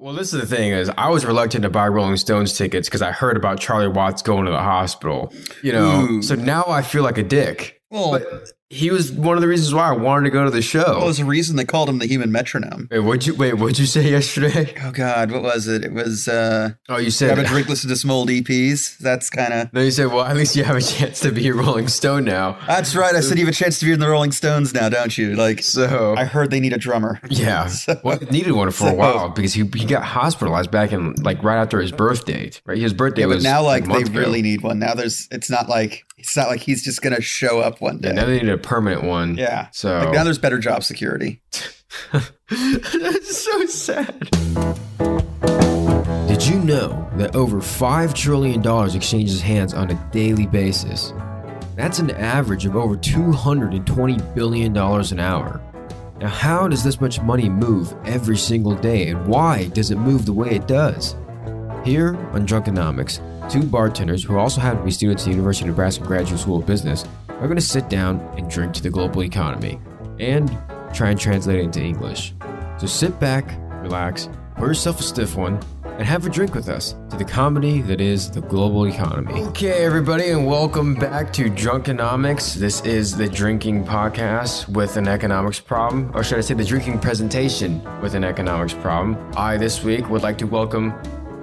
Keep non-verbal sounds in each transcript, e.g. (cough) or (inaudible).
Well, this is the thing is I was reluctant to buy Rolling Stones tickets because I heard about Charlie Watts going to the hospital. You know, Ooh. so now I feel like a dick. Well, But he was one of the reasons why I wanted to go to the show. well, was the reason they called him the human metronome. wait, what'd you wait? What'd you say (laughs) yesterday? Oh God, what was it? It was uh, Oh, you said have a drink, listen to some old EPs. That's kind of. No, you said, well, at least you have a chance to be a Rolling Stone now. That's right. I said you have a chance to be in the Rolling Stones now, don't you? Like, So I heard they need a drummer. yeah, (laughs) So- well, needed one for a (laughs) while because he he got hospitalized back in like right after his birth date. Right, his birthday Yeah, but was now a like they ago. really need one. Now there's. It's not like it's not like he's just gonna show up one day. Yeah, now they need a permanent one. Yeah. So Like now there's better job security. (laughs) That's so sad. Did you know that over $5 trillion exchanges hands on a daily basis? That's an average of over $220 billion an hour. Now, how does this much money move every single day, and why does it move the way it does? Here on Drunkenomics, two bartenders who also happen to be students at the University of Nebraska Graduate School of Business are going to sit down and drink to the global economy and try and translate it into English. So sit back, relax, pour yourself a stiff one, and have a drink with us to the comedy that is the global economy. Okay, everybody, and welcome back to Drunkenomics. This is the drinking podcast with an economics problem, or should I say, the drinking presentation with an economics problem. I, this week, would like to welcome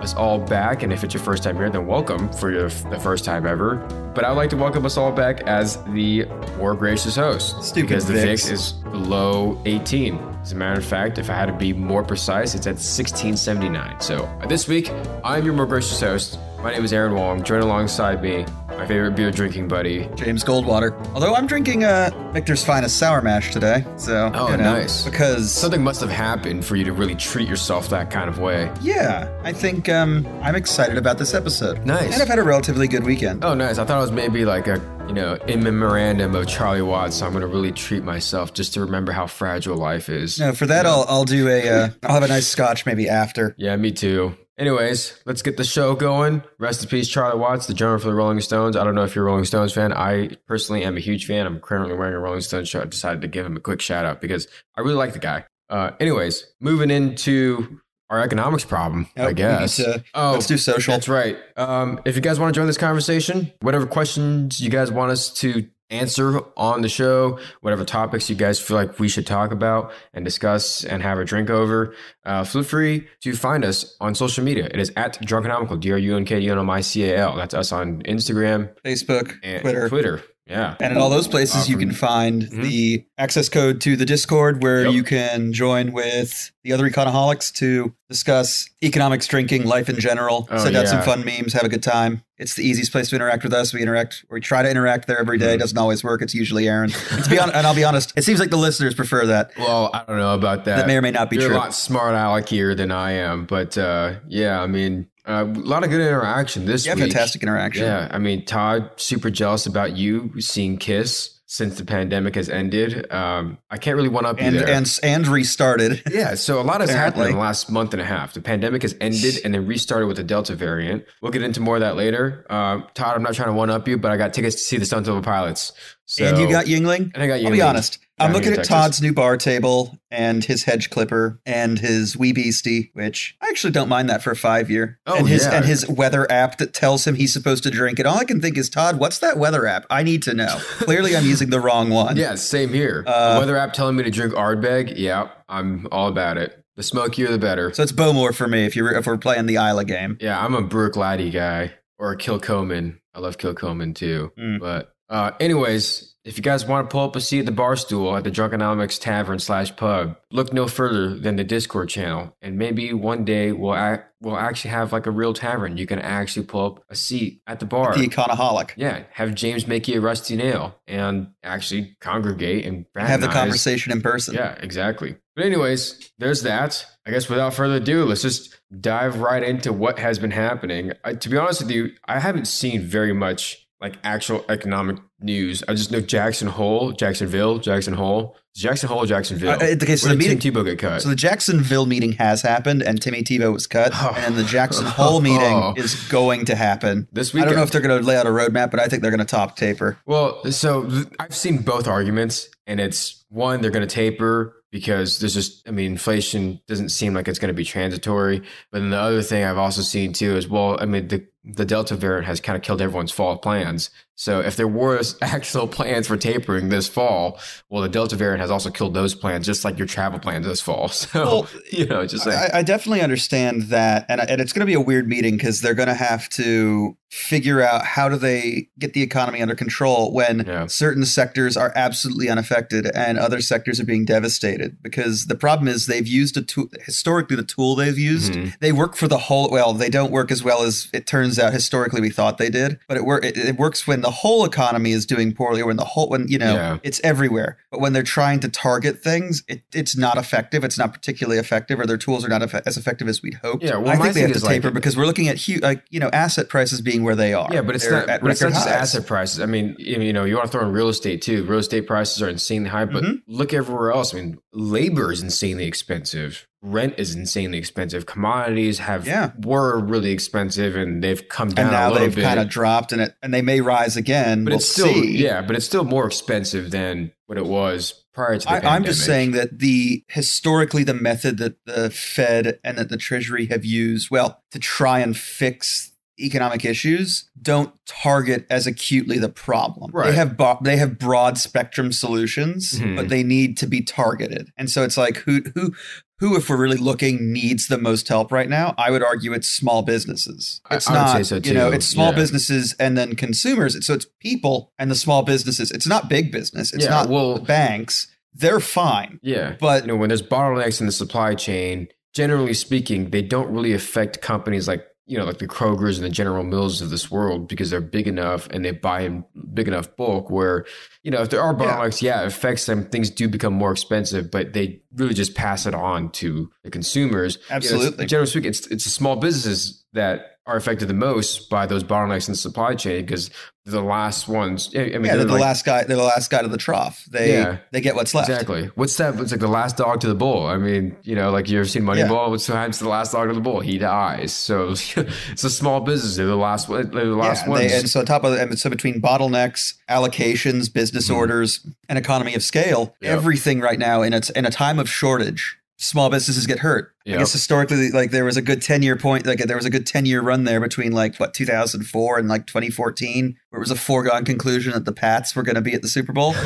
us all back, and if it's your first time here, then welcome for your, the first time ever. But I would like to welcome us all back as the more gracious host, Stupid because the Vix. VIX is below 18. As a matter of fact, if I had to be more precise, it's at 1679. So this week, I'm your more gracious host. My name is Aaron Wong. Join alongside me, my favorite beer drinking buddy. James Goldwater. Although I'm drinking uh Victor's finest sour mash today, so Oh, you know, nice. Because Something must have happened for you to really treat yourself that kind of way. yeah, I think um I'm excited about this episode. Nice. and I've had a relatively good weekend. Oh, nice. I thought it was maybe like a, you know, in memorandum of Charlie Watts. So I'm going to really treat myself just to remember how fragile life is. No, for that I'll I'll do a uh, I'll have a nice scotch maybe after. Yeah, me too. Anyways, let's get the show going. Rest in peace, Charlie Watts, the drummer for the Rolling Stones. I don't know if you're a Rolling Stones fan. I personally am a huge fan. I'm currently wearing a Rolling Stones shirt. I decided to give him a quick shout out because I really like the guy. Uh, anyways, moving into our economics problem, Oh, I guess. to- oh, Let's do social. that's right. Um, if you guys want to join this conversation, whatever questions you guys want us to answer on the show, whatever topics you guys feel like we should talk about and discuss and have a drink over, uh, feel free to find us on social media. It is at Drunkenomical, D R U N K U N O M I C A L. That's us on Instagram Facebook, and Twitter. Twitter. Yeah. And in all those places, Uh, you can find Mhm. the access code to the Discord where Yep. you can join with the other econoholics to discuss economics, drinking, life in general, Oh, send out some fun memes, have a good time. It's the easiest place to interact with us. We interact, or we try to interact there every day. Mhm. Doesn't always work. It's usually Aaron. And, to be on, and I'll be honest, it seems like the listeners prefer that. Well, I don't know about that. That may or may not be You're true. a lot smart alekier than I am, but uh, yeah, I mean, uh, a lot of good interaction this Yeah, week. fantastic interaction. Yeah, I mean, Todd, super jealous about you seeing Kiss since the pandemic has ended. Um, I can't really one up you And, there. and and restarted. yeah, so a lot has happened in the last month and a half. The pandemic has ended and then restarted with the Delta variant. We'll get into more of that later. Uh, Todd, I'm not trying to one up you, but I got tickets to see the Stone Temple Pilots. So, and you got Yuengling? and I got I'll be honest. I'm looking at Texas. Todd's new bar table and his hedge clipper and his wee beastie, which I actually don't mind that for a five year. Oh, and his yeah. and his weather app that tells him he's supposed to drink it. All I can think is, Todd, what's that weather app? I need to know. Clearly, I'm using the wrong one. Yeah, same here. Uh, the weather app telling me to drink Ardbeg. Yeah, I'm all about it. The smokier, the better. So it's Bowmore for me if you if we're playing the Islay game. Yeah, I'm a Bruichladdich guy or a Kilchoman. I love Kilchoman too. Mm. But uh, anyways, if you guys want to pull up a seat at the bar stool at the Drunkenomics Tavern slash pub, look no further than the Discord channel, and maybe one day we'll act, we'll actually have like a real tavern. You can actually pull up a seat at the bar. The econoholic. yeah, have James make you a rusty nail and actually congregate and Have the conversation in person. Yeah, exactly. But anyways, there's that. I guess without further ado, let's just dive right into what has been happening. I, to be honest with you, I haven't seen very much like actual economic news. I just know Jackson Hole, Jacksonville, Jackson Hole, Jackson Hole, Jacksonville. Uh, okay, so Where the meeting, Tim Tebow get cut? So the Jacksonville meeting has happened, and Timmy Tebow was cut, Oh. (sighs) and the Jackson Hole meeting is going to happen. this week. I don't know if they're going to lay out a roadmap, but I think they're going to top taper. Well, so I've seen both arguments, and it's one they're going to taper because there's just, I mean, inflation doesn't seem like it's going to be transitory. But then the other thing I've also seen too is, well, I mean, the the Delta variant has kind of killed everyone's fall plans. So if there was (laughs) actual plans for tapering this fall, well, the Delta variant has also killed those plans, just like your travel plans this fall. (laughs) So well, you know, just I, I, definitely understand that, and and it's going to be a weird meeting because they're going to have to figure out how do they get the economy under control when yeah. certain sectors are absolutely unaffected and other sectors are being devastated. Because the problem is they've used a tool historically the tool they've used mm-hmm. they work for the whole. Well, they don't work as well as it turns out historically we thought they did, but it work it, it works when the whole economy is doing poorly or when the whole when you know yeah. it's everywhere. But when they're trying to target things it, it's not effective. It's not particularly effective or their tools are not eff- as effective as we'd hoped. Yeah well, i think they have to taper like, because we're looking at huge like you know asset prices being where they are. Yeah but it's they're not, but it's not just asset prices. I mean you know you want to throw in real estate too. Real estate prices are insanely high but mm-hmm. look everywhere else. I mean labor is insanely expensive rent is insanely expensive. Commodities have yeah. were really expensive and they've come down. And now they've kind of dropped and it and they may rise again. But we'll it's still see. yeah, but it's still more expensive than what it was prior to the I, pandemic. I'm just saying that the historically the method that the Fed and that the Treasury have used, well, to try and fix economic issues don't target as acutely the problem. Right. They have bo- they have broad spectrum solutions, mm-hmm. but they need to be targeted. And so it's like who who who, if we're really looking, needs the most help right now? I would argue it's small businesses. It's I, I not, so you know, it's small yeah. businesses and then consumers. So it's people and the small businesses. It's not big business. It's yeah, not well, banks. They're fine. Yeah, but you know, when there's bottlenecks in the supply chain, generally speaking, they don't really affect companies like you know, like the Krogers and the General Mills of this world because they're big enough and they buy in big enough bulk where, you know, if there are bottlenecks, yeah. yeah, it affects them. Things do become more expensive, but they really just pass it on to the consumers. Absolutely. You know, generally speaking, it's, it's the small businesses that are affected the most by those bottlenecks in the supply chain because they're the last ones. I mean, yeah, they're, they're the like, last guy. They're the last guy to the trough. They yeah, they get what's left. Exactly. What's that? It's like the last dog to the bull. I mean, you know, like you ever seen Moneyball? Yeah. What's happens the last dog to the bull? He dies. So (laughs) it's a small business. They're the last. They're the last yeah, ones. They, and so on top of and so between bottlenecks, allocations, business mm. orders, and economy of scale, yep. everything right now in its in a time of shortage small businesses get hurt. Yep. I guess historically, like there was a good ten year point, like there was a good ten year run there between like what 2004 and like 2014, where it was a foregone conclusion that the Pats were going to be at the Super Bowl. (laughs)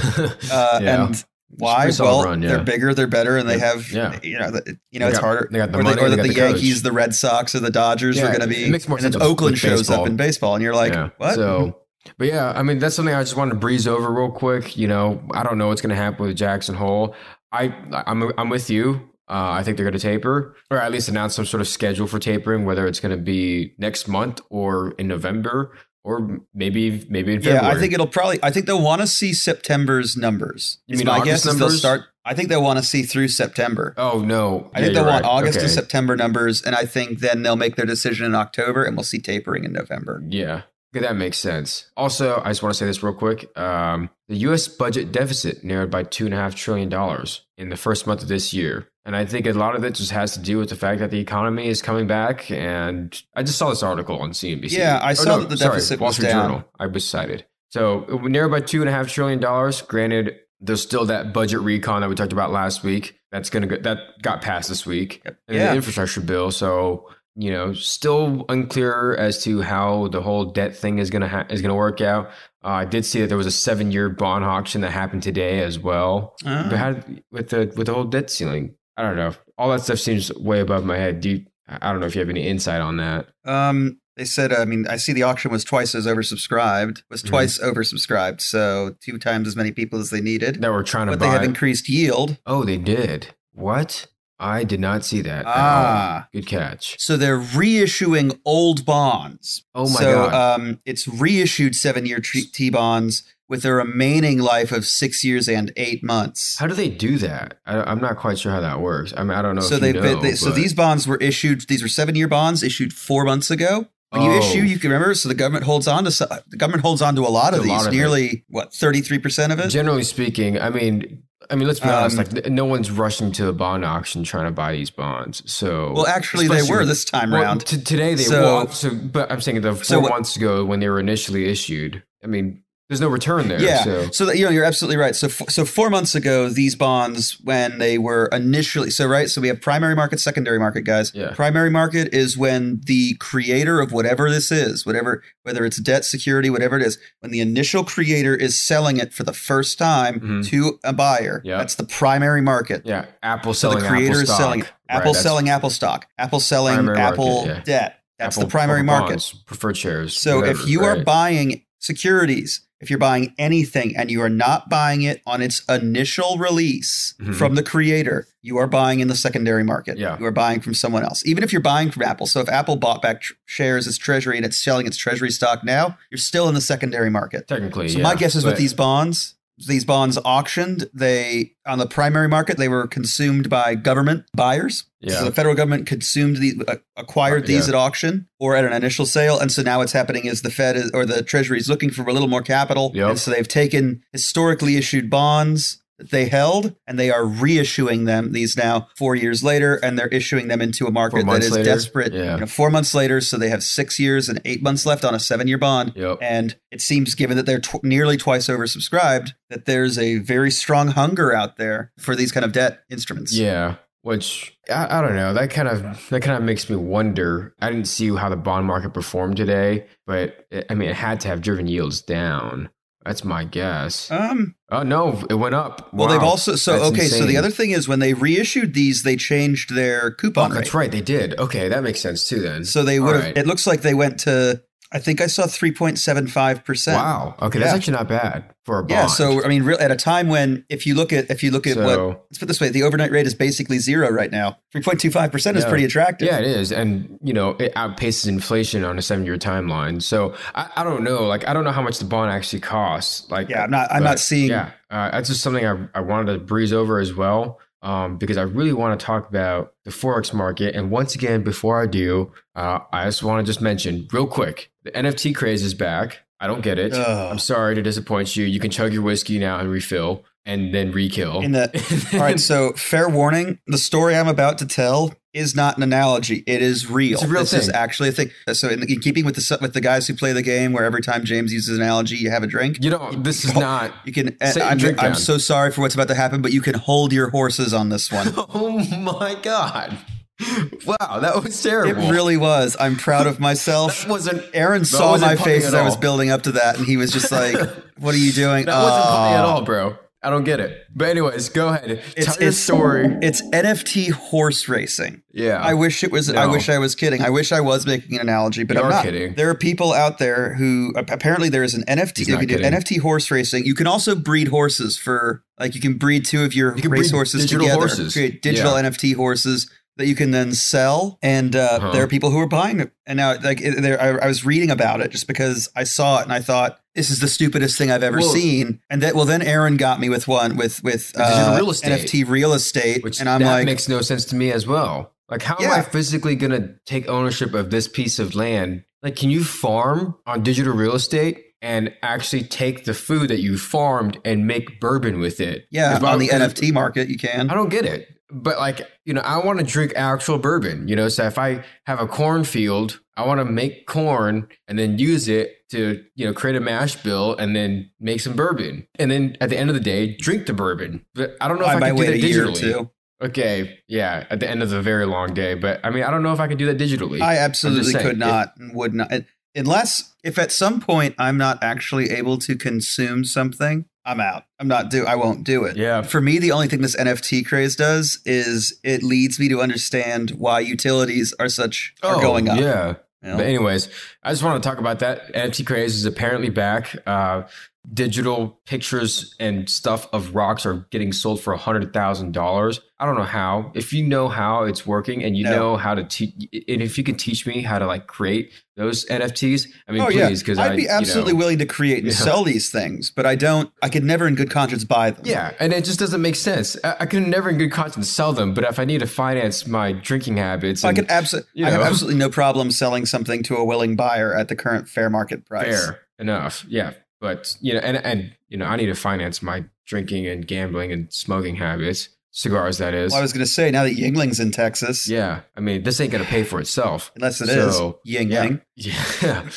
Uh, yeah. And why? Well, run, yeah. they're bigger, they're better, and they have yeah. you know the, you know they it's got, harder. They got the or, money, they, or that the, the Yankees, the Red Sox, or the Dodgers yeah, are going to be. It makes more and sense. then Oakland shows baseball. up in baseball, and you're like, what? So. But yeah, I mean that's something I just wanted to breeze over real quick. You know, I don't know what's going to happen with Jackson Hole. I I'm I'm with you. Uh, I think they're going to taper, or at least announce some sort of schedule for tapering, whether it's going to be next month or in November, or maybe maybe in February. Yeah, I think it'll probably. I think they'll want to see September's numbers. You mean my August guess numbers? they'll start. I think they'll want to see through September. Oh no! I yeah, think they'll want right. August okay. to September numbers, and I think then they'll make their decision in October, and we'll see tapering in November. Yeah, Okay, that makes sense. Also, I just want to say this real quick. Um, the U.S. budget deficit narrowed by two and a half trillion dollars in the first month of this year, and I think a lot of it just has to do with the fact that the economy is coming back. And I just saw this article on CNBC. Yeah, I saw no, that the sorry, deficit Wall was Street down. Journal. I was cited. So it narrowed by two and a half trillion dollars. Granted, there's still that budget recon that we talked about last week. That's gonna go, that got passed this week, and yeah. the infrastructure bill. So you know, still unclear as to how the whole debt thing is gonna ha- is gonna work out. Uh, I did see that there was a seven year bond auction that happened today as well. Uh. But how, with the with the whole debt ceiling, I don't know. All that stuff seems way above my head. Do you, I don't know if you have any insight on that. Um, they said, I mean, I see the auction was twice as oversubscribed, was mm-hmm. twice mm-hmm. oversubscribed, so two times as many people as they needed. That were trying to but buy. they have increased yield. Oh, they did. What? I did not see that. Ah, good catch. So they're reissuing old bonds. Oh my so, god! Um, it's reissued seven-year T bonds with a remaining life of six years and eight months. How do they do that? I, am not quite sure how that works. I mean, I don't know. So they, know, they so these bonds were issued. These were seven-year bonds issued four months ago. When you oh. issue, you can remember. So the government holds on to the government holds on to a lot of a these. Lot of nearly it. what thirty three percent of it. Generally speaking, I mean, I mean, let's be honest. Um, like, no one's rushing to the bond auction trying to buy these bonds. So, well, actually, they were this time well, around. T- today they so, were. So, but I'm saying the four so months ago when they were initially issued. I mean, there's no return there. Yeah. So, so that, you know, you're absolutely right. So, f- so four months ago, these bonds, when they were initially, so right, so we have primary market, secondary market, guys. Yeah. Primary market is when the creator of whatever this is, whatever, whether it's debt, security, whatever it is, when the initial creator is selling it for the first time Mhm. to a buyer, Yeah. that's the primary market. yeah, Apple selling. So the creator Apple is stock. selling Right, Apple that's selling Apple stock, Apple selling Primary market, Apple yeah. debt. That's Apple- the primary Apple market. bonds, preferred shares. So whatever, if you are buying securities, if you're buying anything and you are not buying it on its initial release Mhm. from the creator, you are buying in the secondary market. Yeah. You are buying from someone else. Even if you're buying from Apple. So if Apple bought back tr- shares as treasury and it's selling its treasury stock now, you're still in the secondary market. technically, So yeah, my guess is with these bonds, these bonds auctioned, they on the primary market, they were consumed by government buyers. Yeah. So the federal government consumed the uh, acquired these yeah. at auction or at an initial sale, and so now what's happening is the Fed is, or the Treasury is looking for a little more capital, Yep. and so they've taken historically issued bonds that they held, and they are reissuing them these now four years later, and they're issuing them into a market that is later? desperate. Yeah. You know, four months later, so they have six years and eight months left on a seven-year bond. Yep. And it seems, given that they're tw- nearly twice oversubscribed, that there's a very strong hunger out there for these kind of debt instruments. Yeah, which I, I don't know. That kind of that kind of makes me wonder. I didn't see how the bond market performed today, but it, I mean, it had to have driven yields down. That's my guess. Um. oh no, it went up. Well, Wow. they've also so That's okay. So the other thing is when they reissued these, they changed their Oh, coupon that's rate. right. They did. Okay, that makes sense too. Then. So they would have. All right. It looks like they went to. I think I saw three point seven five percent. Wow. Okay, that's Yeah. actually not bad for a bond. Yeah. So I mean, real, at a time when if you look at if you look at what let's put this way, the overnight rate is basically zero right now. Three point two five percent is Yeah. pretty attractive. Yeah, it is, and you know it outpaces inflation on a seven-year timeline. So I, I don't know, like I don't know how much the bond actually costs. Like, Yeah, I'm not- I'm not seeing- Yeah, uh, that's just something I I wanted to breeze over as well, um, because I really want to talk about the forex market. And once again, before I do, uh, I just want to just mention real quick: the NFT craze is back. I don't get it. Ugh. I'm sorry to disappoint you. You can chug your whiskey now and refill, and then rekill. In the (laughs) all right, so fair warning: the story I'm about to tell is not an analogy; it is real. Real this is actually a thing. Uh, so, in, in keeping with the with the guys who play the game, where every time James uses an analogy, you have a drink. you know, this is oh, not. You can. Uh, Sit I'm, I'm so sorry for what's about to happen, but you can hold your horses on this one. (laughs) Oh my god! (laughs) Wow, that was terrible. It really was. I'm proud of myself. (laughs) that wasn't. Aaron saw wasn't my face as I was building up to that, and he was just like, (laughs) "What are you doing?" That wasn't funny at all, bro. I don't get it. But anyways, go ahead. It's Tell your it's story. It's NFT horse racing. Yeah. I wish it was. I wish I was kidding. I wish I was making an analogy, but You I'm not. kidding. There are people out there who apparently there is an NFT. You can do kidding. NFT horse racing. You can also breed horses for like you can breed two of your You race horses digital together, horses. create digital Yeah. NFT horses that you can then sell. And uh, Uh-huh. there are people who are buying it. And now, like, it- there, I, I was reading about it just because I saw it and I thought this is the stupidest thing I've ever Well- seen. And that well, then Aaron got me with one with with uh, real estate. NFT real estate, Which and I'm that like, makes no sense to me as well. Like, how am I physically gonna take ownership of this piece of land? Like, can you farm on digital real estate and actually take the food that you farmed and make bourbon with it? Yeah, on the NFT market, you can. I don't get it. But like, you know, I want to drink actual bourbon, you know, so if I have a cornfield, I want to make corn and then use it to, you know, create a mash bill and then make some bourbon. And then at the end of the day, drink the bourbon. But I don't know if I I, can do that a year or digitally. Okay, yeah, at the end of a very long day, but I mean, I don't know if I can do that digitally. I absolutely could not and would not. Unless if at some point I'm not actually able to consume something, I'm out. I'm not do I won't do it. Yeah. For me, the only thing this NFT craze does is it leads me to understand why utilities are such are going up. Oh, Yeah. you know? But anyways, I just want to talk about that. NFT craze is apparently back. Uh, digital pictures and stuff of rocks are getting sold for a hundred thousand dollars. I don't know how. If you know how it's working and you No. know how to teach, and if you can teach me how to like create those NFTs, I mean, oh yeah, please, because I'd I, be you know- absolutely willing to create and Yeah. sell these things, but I don't. I could never, in good conscience, buy them. Yeah, and it just doesn't make sense. I, I can never, in good conscience, sell them. But if I need to finance my drinking habits, I and could absolutely. you I have absolutely no problem selling something to a willing buyer at the current fair market price. fair enough, yeah. But you know, and and you know, I need to finance my drinking and gambling and smoking habits, cigars, that is. Well, I was going to say now that Yuengling's in Texas, yeah, I mean, this ain't gonna pay for itself. unless it is So, Yuengling. Yeah, (laughs) yeah.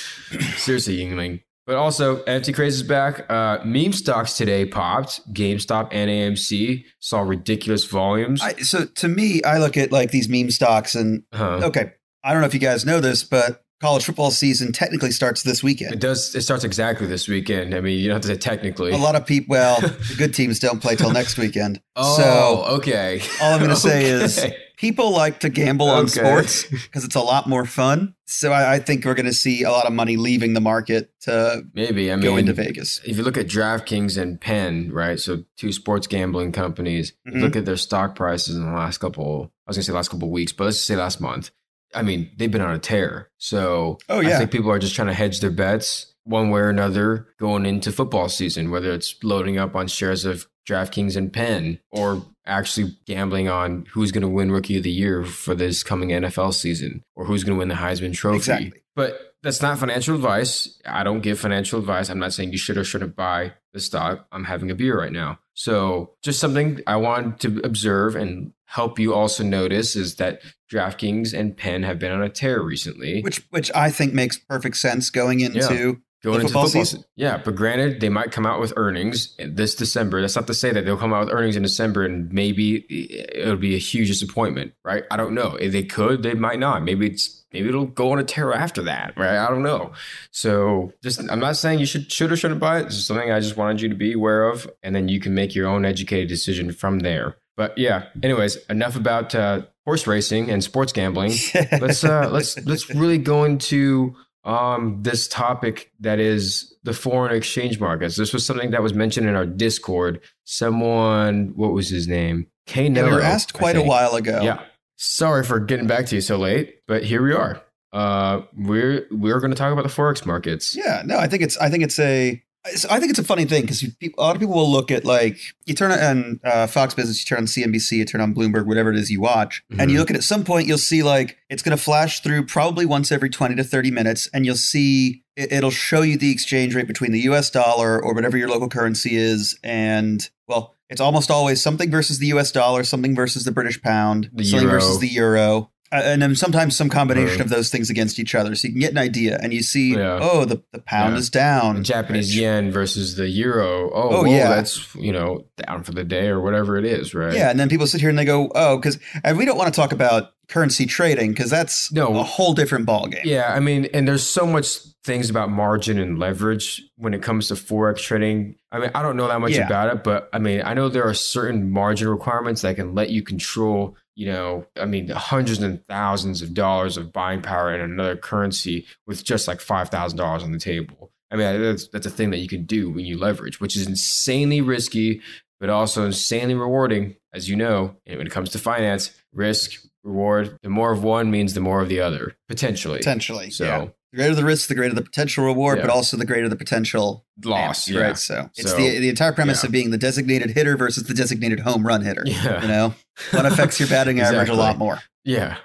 seriously, Yuengling. But also, NFT craze is back. Uh, meme stocks today popped. GameStop and AMC saw ridiculous volumes. I, so to me, I look at like these meme stocks and huh. okay, I don't know if you guys know this, but college football season technically starts this weekend. It does. It starts exactly this weekend. I mean, you don't have to say technically. A lot of people. Well, (laughs) the good teams don't play till next weekend. Oh, so okay. All I'm going to say (laughs) okay. is people like to gamble on okay. sports because it's a lot more fun. So I, I think we're going to see a lot of money leaving the market to maybe I mean, go into Vegas. If you look at DraftKings and Penn, right? So two sports gambling companies. Mm-hmm. Look at their stock prices in the last couple. I was going to say last couple weeks, but let's just say last month I mean, they've been on a tear. So oh, yeah. I think people are just trying to hedge their bets one way or another going into football season, whether it's loading up on shares of DraftKings and Penn or actually gambling on who's going to win Rookie of the Year for this coming NFL season or who's going to win the Heisman Trophy. Exactly. But that's not financial advice. I don't give financial advice. I'm not saying you should or shouldn't buy the stock. I'm having a beer right now. So just something I wanted to observe and help you also notice is that DraftKings and Penn have been on a tear recently. Which which I think makes perfect sense going into Going into football, football season. Yeah, but granted, they might come out with earnings this December. That's not to say that they'll come out with earnings in December and maybe it'll be a huge disappointment, right? I don't know. If they could, they might not. Maybe it's maybe it'll go on a tear after that, right? I don't know. So just I'm not saying you should should or shouldn't buy it. This is something I just wanted you to be aware of, and then you can make your own educated decision from there. But yeah, anyways, enough about uh, horse racing and sports gambling. (laughs) let's uh, let's let's really go into um, this topic that is the foreign exchange markets. This was something that was mentioned in our Discord. Someone, what was his name? K. we were asked quite a while ago. Yeah. Sorry for getting back to you so late, but here we are. Uh, we're we're going to talk about the forex markets. Yeah, no, I think it's I think it's a I think it's a funny thing because a lot of people will look at like you turn on uh, Fox Business, you turn on CNBC, you turn on Bloomberg, whatever it is you watch, mm-hmm. and you mm-hmm. look at at some point you'll see like it's going to flash through probably once every twenty to thirty minutes, and you'll see it, will show you the exchange rate between the U.S. dollar or whatever your local currency is, and well, it's almost always something versus the U.S. dollar, something versus the British pound, the something euro. versus the euro, Uh, and then sometimes some combination of those things against each other. So you can get an idea, and you see, yeah. oh, the, the pound yeah. is down. The Japanese yen versus the euro. Oh, oh whoa, yeah, that's you know down for the day or whatever it is, right? Yeah, and then people sit here and they go, oh, because and we don't want to talk about currency trading because that's no, a whole different ballgame. Yeah, I mean, and there's so much things about margin and leverage when it comes to forex trading. I mean, I don't know that much yeah. about it, but I mean, I know there are certain margin requirements that can let you control you know, I mean, hundreds and thousands of dollars of buying power in another currency with just like five thousand dollars on the table. I mean, that's that's a thing that you can do when you leverage, which is insanely risky, but also insanely rewarding, as you know. And when it comes to finance, risk reward, the more of one means the more of the other, potentially. Potentially. So. Yeah. The greater the risk, the greater the potential reward, yeah. but also the greater the potential loss. yeah. Right. So it's so, the the entire premise yeah. of being the designated hitter versus the designated home run hitter. Yeah. You know, one affects your batting exactly. average a lot more. Yeah.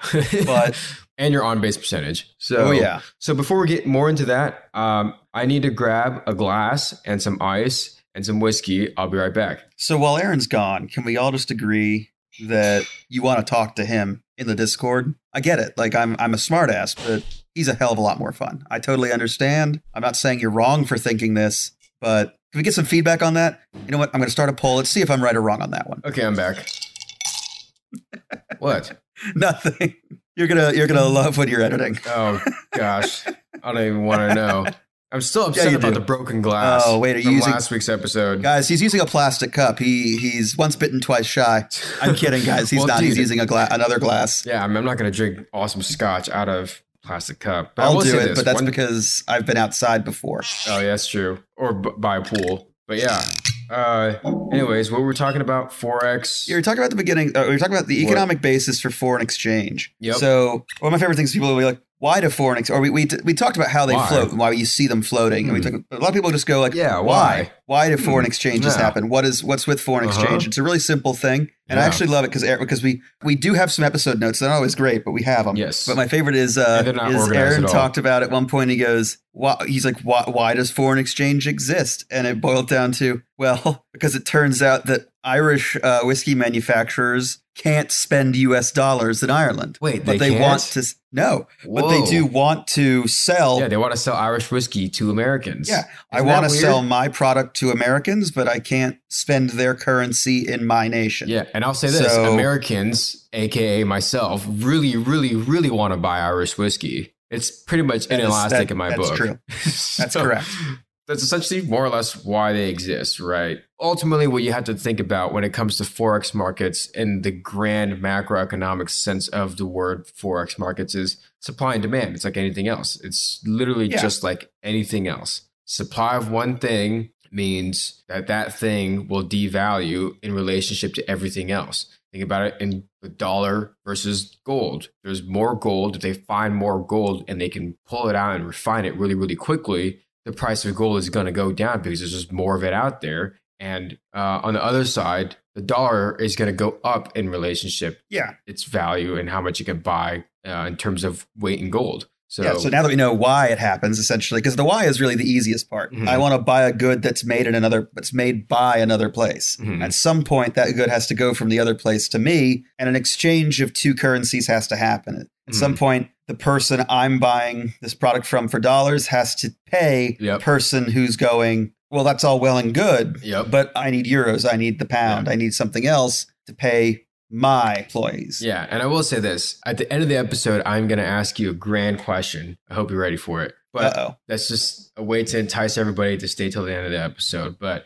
but (laughs) and your on base percentage. So oh, yeah. So before we get more into that, um, I need to grab a glass and some ice and some whiskey. I'll be right back. So while Aaron's gone, can we all just agree that you want to talk to him in the Discord? I get it. Like I'm I'm a smartass, but he's a hell of a lot more fun. I totally understand. I'm not saying you're wrong for thinking this, but can we get some feedback on that? You know what? I'm going to start a poll. Let's see if I'm right or wrong on that one. Okay, I'm back. what? (laughs) Nothing. You're gonna you're gonna love when you're editing. Oh gosh, (laughs) I don't even want to know. I'm still upset yeah, about do. the broken glass. Oh wait, are you using last week's episode? Guys, he's using a plastic cup. He he's once bitten, twice shy. I'm kidding, guys. He's well, not. Dude, he's using a glass, another glass. Yeah, I'm, I'm not going to drink awesome scotch out of plastic cup. But I'll do it, this. but that's One, because I've been outside before. Oh, yeah, that's true. Or b- by a pool. But yeah. Uh, anyways, what we were talking about forex. You were talking about the beginning. Uh, we were talking about the economic what? basis for foreign exchange. Yep. So one of my favorite things people will be like, why do foreign ex- or we, we, we talked about how they why? float and why you see them floating. Hmm. And we hmm. took, a lot of people just go like, yeah, why? Why, why do foreign hmm. exchanges yeah. happen? What is what's with foreign uh-huh. exchange? It's a really simple thing. And yeah. I actually love it because because we we do have some episode notes. They're not always great, but we have them. Yes. But my favorite is uh, is Aaron talked about at one point. He goes, why, he's like, why, why does foreign exchange exist? And it boiled down to well, (laughs) because it turns out that Irish uh, whiskey manufacturers can't spend U.S. dollars in Ireland. Wait, but they, they want to no, Whoa. but they do want to sell. Yeah, they want to sell Irish whiskey to Americans. Yeah, I Isn't want to weird? sell my product to Americans, but I can't spend their currency in my nation. Yeah, and I'll say this: So- Americans, aka myself, really, really, really want to buy Irish whiskey. It's pretty much is- inelastic that- in my that's book. true. (laughs) That's So, correct. That's essentially more or less why they exist, right? Ultimately, what you have to think about when it comes to forex markets in the grand macroeconomic sense of the word forex markets is supply and demand. It's like anything else. It's literally Yeah. just like anything else. Supply of one thing means that that thing will devalue in relationship to everything else. Think about it in the dollar versus gold. There's more gold. If they find more gold and they can pull it out and refine it really, really quickly, the price of gold is going to go down because there's just more of it out there. And uh, on the other side, the dollar is going to go up in relationship Yeah. its value and how much you can buy uh, in terms of weight in gold. So, yeah. So now that we know why it happens, essentially, because the why is really the easiest part. Mhm. I want to buy a good that's made in another, that's made by another place. Mhm. At some point, that good has to go from the other place to me, and an exchange of two currencies has to happen. At some Mhm. point, the person I'm buying this product from for dollars has to pay Yep. the person who's going. Well, that's all well and good, yep. but I need euros. I need the pound. I need something else to pay my employees. Yeah, and I will say this: at the end of the episode, I'm going to ask you a grand question. I hope you're ready for it. But Uh oh. that's just a way to entice everybody to stay till the end of the episode. But,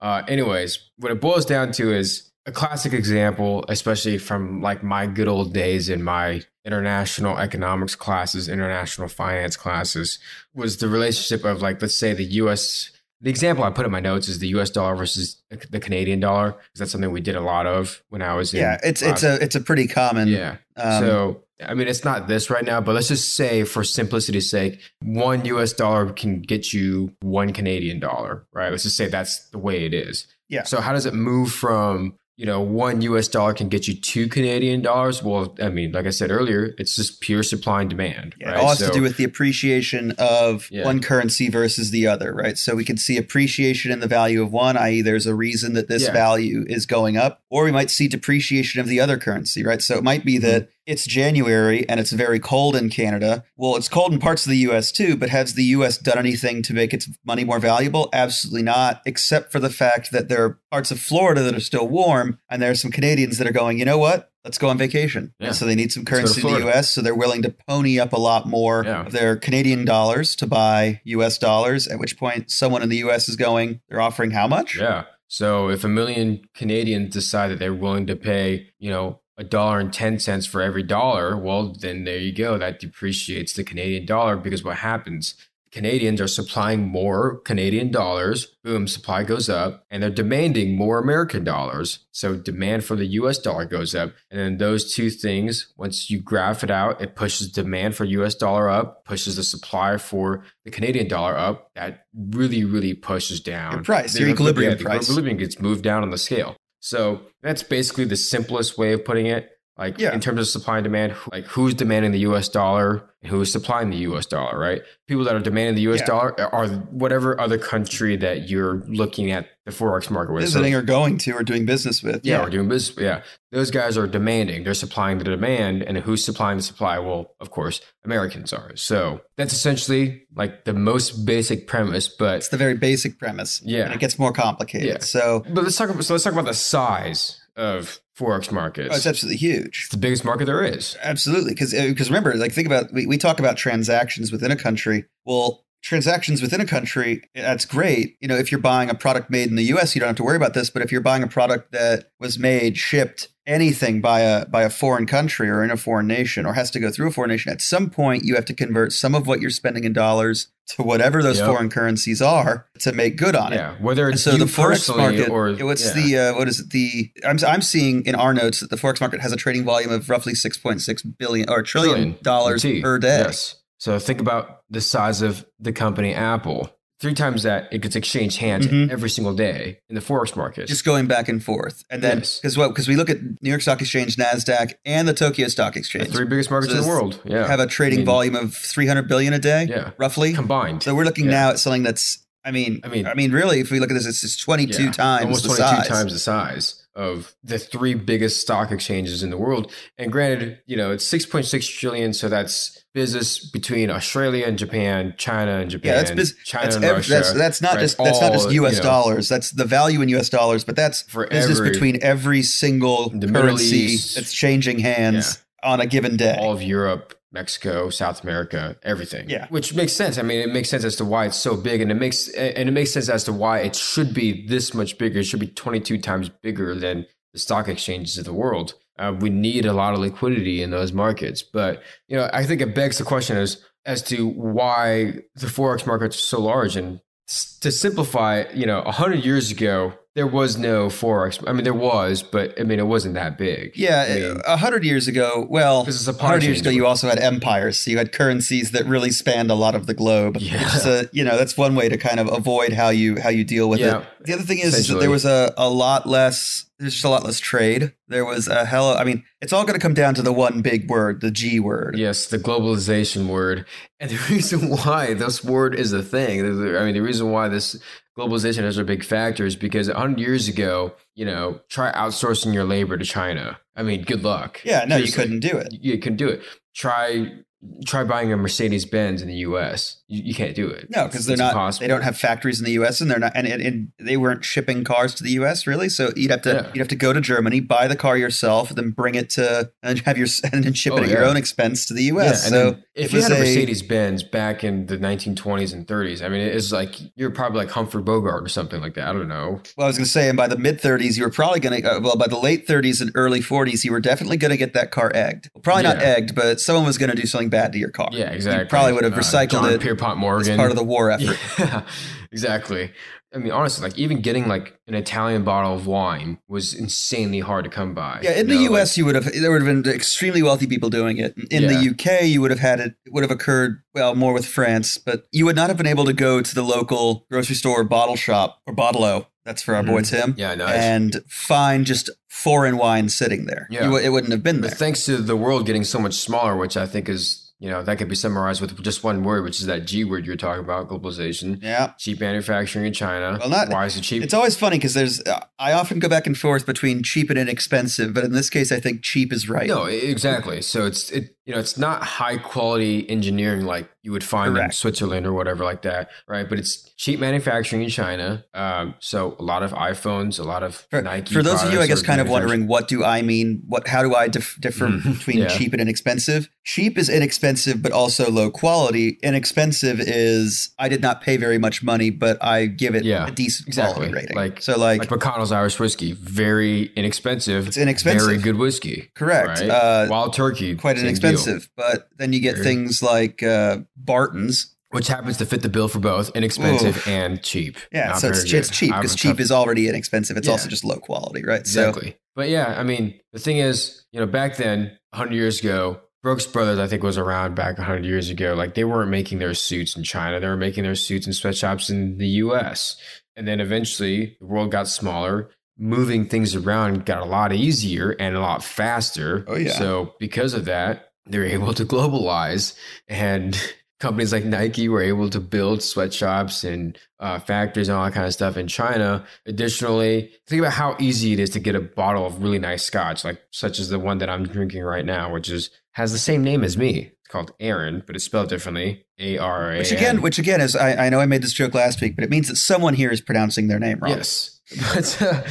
uh, anyways, what it boils down to is a classic example, especially from like my good old days in my international economics classes, international finance classes, was the relationship of like, let's say the U.S. The example I put in my notes is the U.S. dollar versus the Canadian dollar, because that's something we did a lot of when I was in Yeah, it's it's class. a it's a pretty common. yeah. Um, so, I mean, it's not this right now, but let's just say, for simplicity's sake, one US dollar can get you one Canadian dollar, right? Let's just say that's the way it is. Yeah. So, how does it move from, you know, one US dollar can get you two Canadian dollars? Well, I mean, like I said earlier, it's just pure supply and demand, Yeah, right? it all has So- to do with the appreciation of Yeah. one currency versus the other, right? So we can see appreciation in the value of one, i.e., there's a reason that this Yeah. value is going up, or we might see depreciation of the other currency, right? So it might be that Mm-hmm. It's January and it's very cold in Canada. Well, it's cold in parts of the US too, but has the US done anything to make its money more valuable? Absolutely not, except for the fact that there are parts of Florida that are still warm, and there are some Canadians that are going, you know what? Let's go on vacation. Yeah. And so they need some Let's go to currency in the US, so they're willing to pony up a lot more Yeah. of their Canadian dollars to buy US dollars, at which point someone in the US is going, they're offering how much? Yeah. So if a million Canadians decide that they're willing to pay, you know, a dollar and 10 cents for every dollar, well, then there you go. That depreciates the Canadian dollar because what happens? Canadians are supplying more Canadian dollars. Boom, supply goes up, and they're demanding more American dollars. So demand for the US dollar goes up. And then those two things, once you graph it out, it pushes demand for US dollar up, pushes the supply for the Canadian dollar up. That really, really pushes down Your price, your equilibrium yeah, price. equilibrium gets moved down on the scale. So that's basically the simplest way of putting it. Like Yeah. in terms of supply and demand, like who's demanding the US dollar and who is supplying the US dollar, right? People that are demanding the US Yeah. dollar are whatever other country that you're looking at the Forex market with. So- Visiting or going to or doing business with. yeah, we're doing business. Yeah. Those guys are demanding. They're supplying the demand. And who's supplying the supply? Well, of course, Americans are. So that's essentially like the most basic premise. But It's the very basic premise. Yeah. And it gets more complicated. Yeah. So but let's talk about so let's talk about the size of Forex markets. oh, it's absolutely huge. It's the biggest market there is. Absolutely, because because uh, remember, like think about we, we talk about transactions within a country. Well, transactions within a country that's great. You know, if you're buying a product made in the U.S., you don't have to worry about this. But if you're buying a product that was made, shipped, anything by a by a foreign country or in a foreign nation, or has to go through a foreign nation, at some point you have to convert some of what you're spending in dollars to whatever those Yep. foreign currencies are to make good on it. Yeah, whether And it's so the forex market, or what's yeah. the uh, what is it? The I'm I'm seeing in our notes that the forex market has a trading volume of roughly 6.6 billion or trillion Trillion, dollars per day. Yes. So think about the size of the company Apple. Three times that it gets exchanged hands Mhm. every single day in the forex market. Just going back and forth, and then Yes. because what because we look at New York Stock Exchange, Nasdaq, and the Tokyo Stock Exchange, the three biggest markets So in the world. Yeah. have a trading I mean, volume of 300 billion a day, Yeah. roughly. Combined. So we're looking Yeah. now at something that's I mean, I mean, I mean, really, if we look at this, it's, it's 22 yeah, times almost 22 size. times the size of the three biggest stock exchanges in the world. And granted, you know, it's 6.6 trillion, so that's business between Australia and Japan, China and Japan, yeah, that's biz- China that's and every, Russia. That's, that's not right? just that's All, not just U.S. You know, dollars. That's the value in U.S. dollars, but that's for business every, between every single currency East, that's changing hands yeah. on a given day. All of Europe, Mexico, South America, everything. Yeah. Which makes sense. I mean, it makes sense as to why it's so big and it makes and it makes sense as to why it should be this much bigger. It should be 22 times bigger than the stock exchanges of the world. Uh, we need a lot of liquidity in those markets. But, you know, I think it begs the question as as to why the forex markets are so large and to simplify, you know, 100 years ago, there was no forex. I mean, there was, but I mean, it wasn't that big. Yeah, a mean, hundred years ago. Well, a hundred years ago, you also had empires, so you had currencies that really spanned a lot of the globe. Yeah, so uh, you know that's one way to kind of avoid how you how you deal with yeah. it. The other thing is, is that there was a, a lot less there's just a lot less trade. There was a hell. Of, I mean, it's all going to come down to the one big word, the G word. Yes, the globalization word, and the (laughs) reason why this word is a thing. I mean, the reason why this globalization is a big factor is because 100 years ago, you know, try outsourcing your labor to China. I mean, good luck. Yeah, no, you couldn't do it. You couldn't do it. Try try buying a Mercedes Benz in the U.S. You, you, can't do it. No, because they're not. Impossible. They don't have factories in the U.S. and they're not, and, and, and, they weren't shipping cars to the U.S. really. So you'd have to yeah. you'd have to go to Germany, buy the car yourself, then bring it to and have your (laughs) and then ship oh, it at yeah. your own expense to the U.S. Yeah, so if you had a Mercedes Benz back in the 1920s and 30s, I mean, it's like you're probably like Humphrey Bogart or something like that. I don't know. Well, I was going to say, and by the mid 30s, you were probably going to. Uh, well, by the late 30s and early 40s, you were definitely going to get that car egged. Well, probably not egged, but someone was going to do something bad to your car. Yeah, exactly. You probably would have uh, recycled John it. Pierpont Morgan, part of the war effort. (laughs) Yeah, exactly. I mean, honestly, like even getting like an Italian bottle of wine was insanely hard to come by. Yeah, in the know? U.S., like, you would have there would have been extremely wealthy people doing it. In yeah. the U.K., you would have had it, it would have occurred well more with France, but you would not have been able to go to the local grocery store, bottle shop, or bottle That's for our mm-hmm. boy Tim. Yeah, nice. And find just foreign wine sitting there. Yeah, you, it wouldn't have been there. But thanks to the world getting so much smaller, which I think is you know, that could be summarized with just one word, which is that G word you're talking about, globalization. Yeah. Cheap manufacturing in China. Well, not, Why is it cheap? It's always funny because there's, uh, I often go back and forth between cheap and inexpensive, but in this case, I think cheap is right. No, exactly. So it's, it, you know, it's not high quality engineering like you would find Correct. in Switzerland or whatever like that, right? But it's cheap manufacturing in China. Um, so a lot of iPhones, a lot of for, Nike. For those of you, I guess, kind of wondering, what do I mean? What? How do I dif- differ mm-hmm. between yeah. cheap and inexpensive? Cheap is inexpensive, but also low quality. Inexpensive is I did not pay very much money, but I give it yeah, a decent exactly. quality rating. Like so, like, like McConnell's Irish whiskey, very inexpensive. It's inexpensive, very good whiskey. Correct. Right? Uh, Wild Turkey, quite inexpensive, deal. But then you get things like uh, Barton's which happens to fit the bill for both inexpensive and cheap. Yeah, Not so it's, it's cheap because cheap is already inexpensive. It's yeah. also just low quality, right? Exactly. So, but yeah, I mean, the thing is, you know, back then, 100 years ago, Brooks Brothers, I think, was around back 100 years ago. Like, they weren't making their suits in China, they were making their suits in sweatshops in the US. And then eventually, the world got smaller. Moving things around got a lot easier and a lot faster. Oh, yeah. So, because of that, they're able to globalize and (laughs) companies like Nike were able to build sweatshops and uh, factories and all that kind of stuff in China. Additionally, think about how easy it is to get a bottle of really nice scotch, like such as the one that I'm drinking right now, which is has the same name as me. It's called Aaron, but it's spelled differently. A R A. Which again, which again is I, I, know I made this joke last week, but it means that someone here is pronouncing their name wrong. Yes, (laughs) but uh,